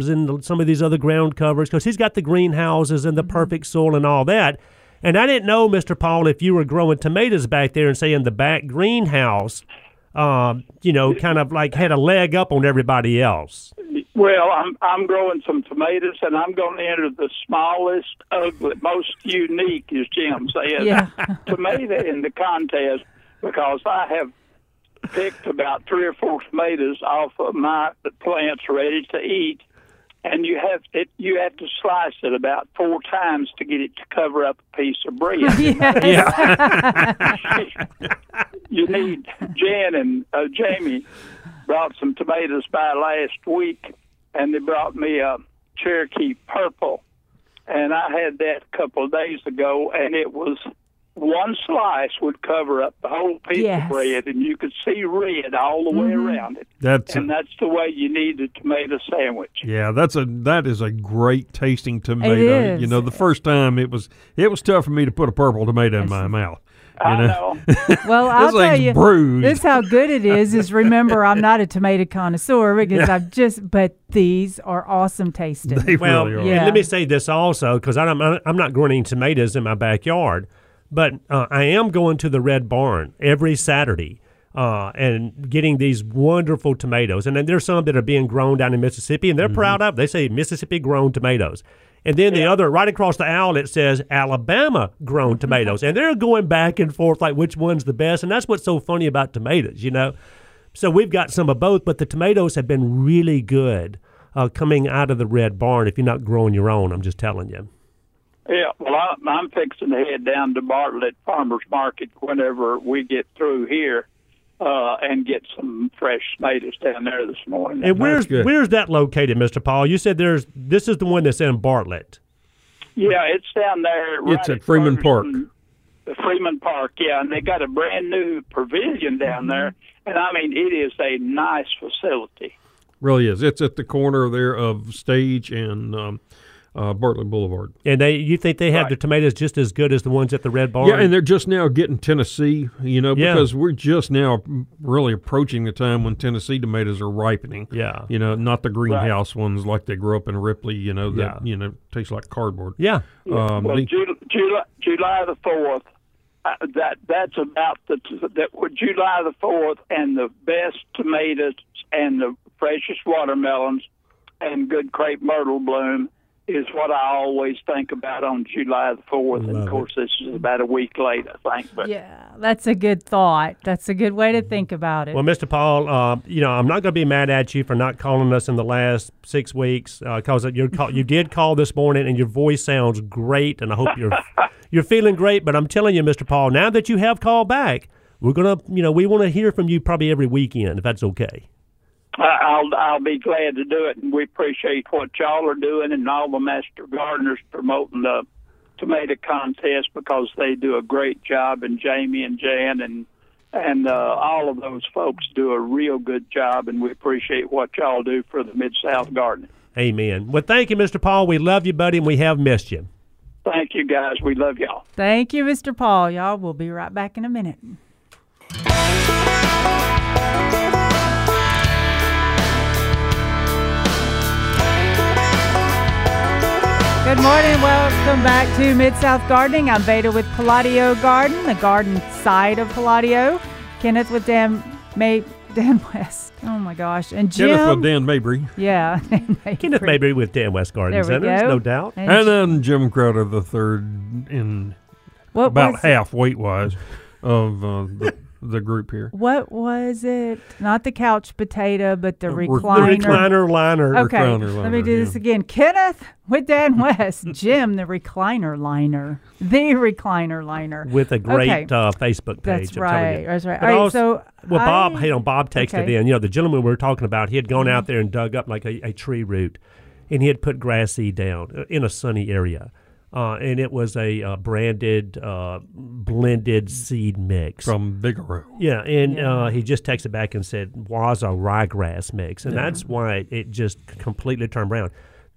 sedums and some of these other ground covers because he's got the greenhouses and the perfect soil and all that. And I didn't know, Mr. Paul, if you were growing tomatoes back there and say in the back greenhouse, um, you know, kind of like had a leg up on everybody else.
Well, I'm I'm growing some tomatoes, and I'm going to enter the smallest, ugly, most unique, as Jim said,
Yeah.
tomato in the contest because I have picked about three or four tomatoes off of my plants ready to eat, and you have it. You have to slice it about four times to get it to cover up a piece of bread. You need Jan and uh, Jamie brought some tomatoes by last week, and they brought me a Cherokee Purple, and I had that a couple of days ago, and it was one slice would cover up the whole piece
Yes.
of bread, and you could see red all the way mm-hmm. around it.
That's
and that's the way you need a tomato sandwich.
Yeah, that's a that is a great tasting tomato.
is.
You know, the first time it was it was tough for me to put a purple tomato in my mouth. You
I
know,
know.
Well, I'll tell you,
bruised.
this how good it is. Is remember, I'm not a tomato connoisseur because I've just, but these are awesome tasting.
they
Well,
really are.
yeah.
and let me say this also, because I'm I'm not growing any tomatoes in my backyard, but uh, I am going to the Red Barn every Saturday. Uh, and getting these wonderful tomatoes, and then there's some that are being grown down in Mississippi, and they're proud of. They say Mississippi grown tomatoes, and then the other right across the aisle it says Alabama grown tomatoes, and they're going back and forth like which one's the best, and that's what's so funny about tomatoes, you know. So we've got some of both, but the tomatoes have been really good uh, coming out of the Red Barn. If you're not growing your own, I'm just telling you.
Yeah, well, I, I'm fixing to head down to Bartlett Farmers Market whenever we get through here, uh, and get some fresh tomatoes down there this morning.
And where's where's that located, Mr. Paul? You said there's this is the one that's in Bartlett.
Yeah, it's down there. Right
It's at Freeman
across
Park.
The Freeman Park, yeah, and they got a brand new pavilion down there, and I mean it is a nice facility.
really is. It's at the corner there of Stage and um, uh, Bartlett Boulevard.
And they you think they have
Right.
the tomatoes just as good as the ones at the Red Barn?
Yeah, and they're just now getting Tennessee, you know,
Yeah.
because we're just now really approaching the time when Tennessee tomatoes are ripening.
Yeah.
You know, not the greenhouse ones like they grow up in Ripley, you know, that,
Yeah.
you know, taste like cardboard.
yeah.
Um,
well,
the-
July, July, July the fourth. Uh, that that's about the that July the fourth, and the best tomatoes and the freshest watermelons and good crepe myrtle bloom is what I always think about on July the fourth. And of course, this is about a week late, I think. But
Yeah, that's a good thought. That's a good way to think about it.
Well, Mr. Paul, uh, you know I'm not going to be mad at you for not calling us in the last six weeks because you call, you did call this morning and your voice sounds great, and I hope you're you're feeling great. But I'm telling you, Mr. Paul, now that you have called back, we're gonna you know we want to hear from you probably every weekend if that's okay.
I- I'll I'll be glad to do it, and we appreciate what y'all are doing, and all the master gardeners promoting the tomato contest because they do a great job, and Jamie and Jan and and uh, all of those folks do a real good job, and we appreciate what y'all do for the Mid South Garden.
Amen. Well, thank you, Mr. Paul. We love you, buddy, and we have missed you.
Thank you, guys. We love y'all.
Thank you, Mr. Paul. Y'all, we'll be right back in a minute. Good morning. Welcome back to Mid South Gardening. I'm Veda with Palladio Garden, the garden side of Palladio. Kenneth with Dan May Dan West. Oh my gosh. And Jim.
Kenneth with Dan Mabry.
Yeah.
Kenneth Mabry with Dan West Garden
There
Centers, no doubt.
And
And then Jim Crowder the third in
what
about half weight wise of uh, the, the group here.
What was it? Not the couch potato, but the
re- the
The
recliner.
recliner liner.
Okay,
recliner
let me do this again. Kenneth with Dan West, Jim the recliner liner, the recliner liner.
with a great
Okay.
uh, Facebook page.
That's right. That's right.
But
All right.
also-
So
well, Bob,
I-
hey, on Bob texted
Okay. Mm-hmm.
in. You know, the gentleman we were talking about, he had gone out there and dug up like a, a tree root, and he had put grass seed down uh, in a sunny area, uh, and it was a uh, branded uh, blended seed mix.
From Bigelow.
yeah, and
Yeah.
Uh, he just texted back and said was a ryegrass mix, and that's why it just completely turned around.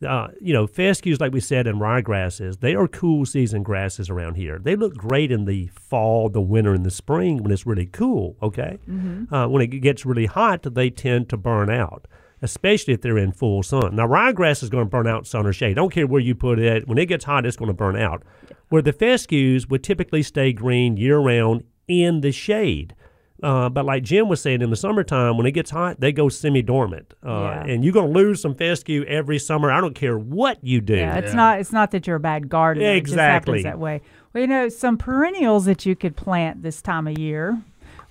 Uh, you know, fescues, like we said, and ryegrasses, they are cool season grasses around here. They look great in the fall, the winter, and the spring when it's really cool, okay? Uh, when it gets really hot, they tend to burn out, especially if they're in full sun. Now, ryegrass is going to burn out sun or shade. Don't care where you put it. When it gets hot, it's going to burn out. Where the fescues would typically stay green year round in the shade. Uh, but like Jim was saying, in the summertime, when it gets hot, they go semi-dormant, uh,
Yeah.
and you're going to lose some fescue every summer. I don't care what you do.
Yeah, it's not. It's not that you're a bad gardener. It just
Exactly.
happens that way. Well, you know, some perennials that you could plant this time of year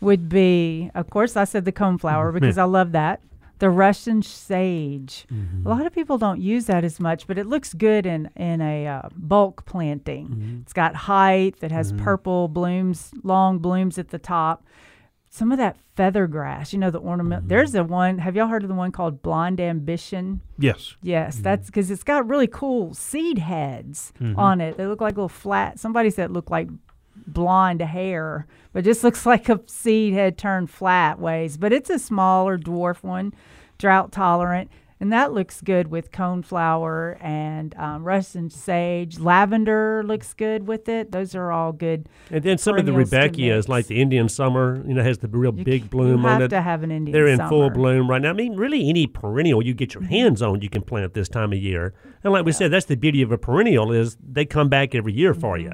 would be, of course, I said the coneflower because I love that. The Russian sage. Mm-hmm. A lot of people don't use that as much, but it looks good in in a uh, bulk planting. Mm-hmm. It's got height. It has mm-hmm. purple blooms, long blooms at the top. some of that feather grass. You know, the ornament. There's a one. Have y'all heard of the one called Blonde Ambition?
Yes.
Yes, that's because it's got really cool seed heads on it. They look like little flat. Somebody said it looked like blonde hair, but just looks like a seed head turned flat ways. But it's a smaller dwarf one, drought tolerant. And that looks good with coneflower and um, Russian sage. Lavender looks good with it. Those are all good.
And then some of the
perennials to
Rudbeckias,
mix.
like the Indian summer, you know, has the real
You
big bloom
you
on
have
it.
to have an Indian
They're in full
summer. Mm-hmm.
bloom right now. I mean, really, any perennial you get your hands on, you can plant this time of year. And like we said, that's the beauty of a perennial is they come back every year for
Mm-hmm.
you.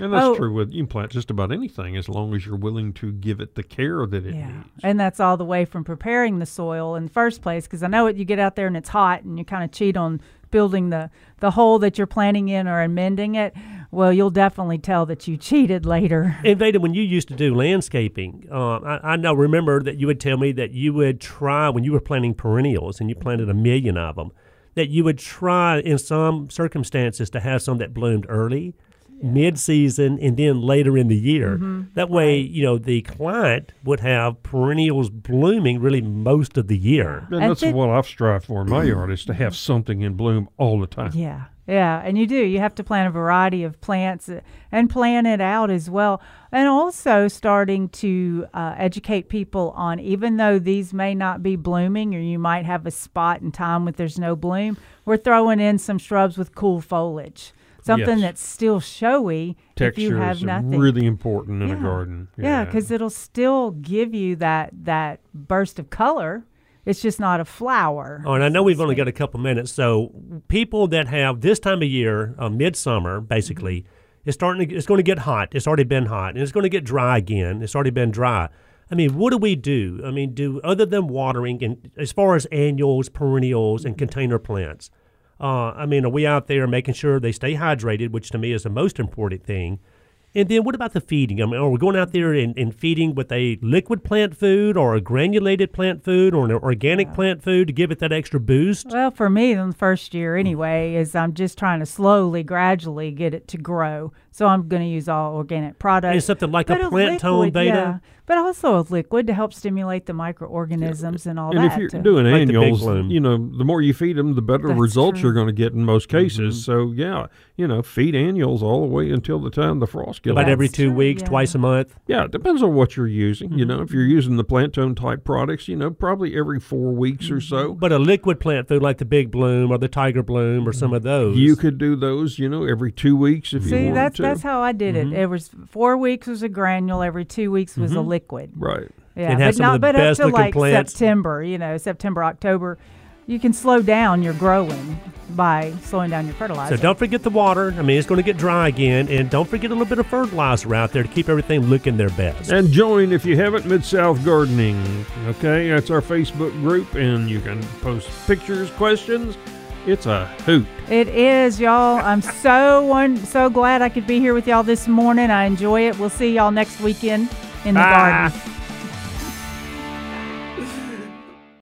And that's
Oh.
true with you can plant just about anything as long as you're willing to give it the care that it
Yeah,
needs.
and that's all the way from preparing the soil in the first place. Because I know it, you get out there and it's hot, and you kind of cheat on building the the hole that you're planting in or amending it. Well, you'll definitely tell that you cheated later.
And Veda, when you used to do landscaping, uh, I, I know remember that you would tell me that you would try when you were planting perennials and you planted a million of them, that you would try in some circumstances to have some that bloomed early, mid-season, and then later in the year.
Mm-hmm.
That way, you know, the client would have perennials blooming really most of the year.
And that's
think-
what I've strived for in my yard is to have something in bloom all the time.
Yeah, yeah, and you do. You have to plant a variety of plants uh, and plan it out as well. And also starting to uh, educate people on, even though these may not be blooming, or you might have a spot in time when there's no bloom, we're throwing in some shrubs with cool foliage, something
Yes.
that's still showy if you
Texture
have
is
nothing.
really important in
Yeah.
a garden.
Yeah, because it'll still give you that that burst of color. It's just not a flower.
Oh, and I know we've only got a couple minutes, so people that have this time of year, uh, midsummer, basically, it's starting. To, it's going to get hot. It's already been hot, and it's going to get dry again. It's already been dry. I mean, what do we do? I mean, do other than watering, and as far as annuals, perennials, and container plants, uh, I mean, are we out there making sure they stay hydrated, which to me is the most important thing? And then what about the feeding? I mean, are we going out there and, and feeding with a liquid plant food or a granulated plant food or an organic plant food to give it that extra boost?
Well, for me, in the first year anyway, is I'm just trying to slowly, gradually get it to grow. So I'm going to use all organic products.
And something like a
But
Plant-tone
liquid,
Veda?
yeah, but also a liquid to help stimulate the microorganisms and all
And
that.
if you're
to-
doing
Like
annuals, you know, the more you feed them, the better
That's
results
true.
you're going to get in most cases.
Mm-hmm.
So yeah, you know, feed annuals all the way until the time the frost gets.
About
That's
every two
true,
weeks,
yeah.
twice a month.
Yeah, it depends on what you're using. You know, if you're
Mm-hmm.
using the Plant-tone type products, you know, probably every four weeks or so.
But a liquid plant food like the Big Bloom or the Tiger Bloom or some of those.
You could do those, you know, every two weeks if you
See,
wanted
that's
to.
That's how I did
Mm-hmm.
it. It was four weeks was a granule, every two weeks was a liquid.
right.
Yeah,
And
but
some of
not
the
but
best
up to like
plants.
September. You know, September, October, you can slow down your growing by slowing down your fertilizer.
So don't forget the water. I mean, it's going to get dry again. And don't forget a little bit of fertilizer out there to keep everything looking their best.
And join if you haven't Mid South Gardening. Okay, that's our Facebook group, and you can post pictures, questions. It's a hoot.
It is, y'all. I'm so one so glad I could be here with y'all this morning. I enjoy it. We'll see y'all next weekend in the
Ah.
garden.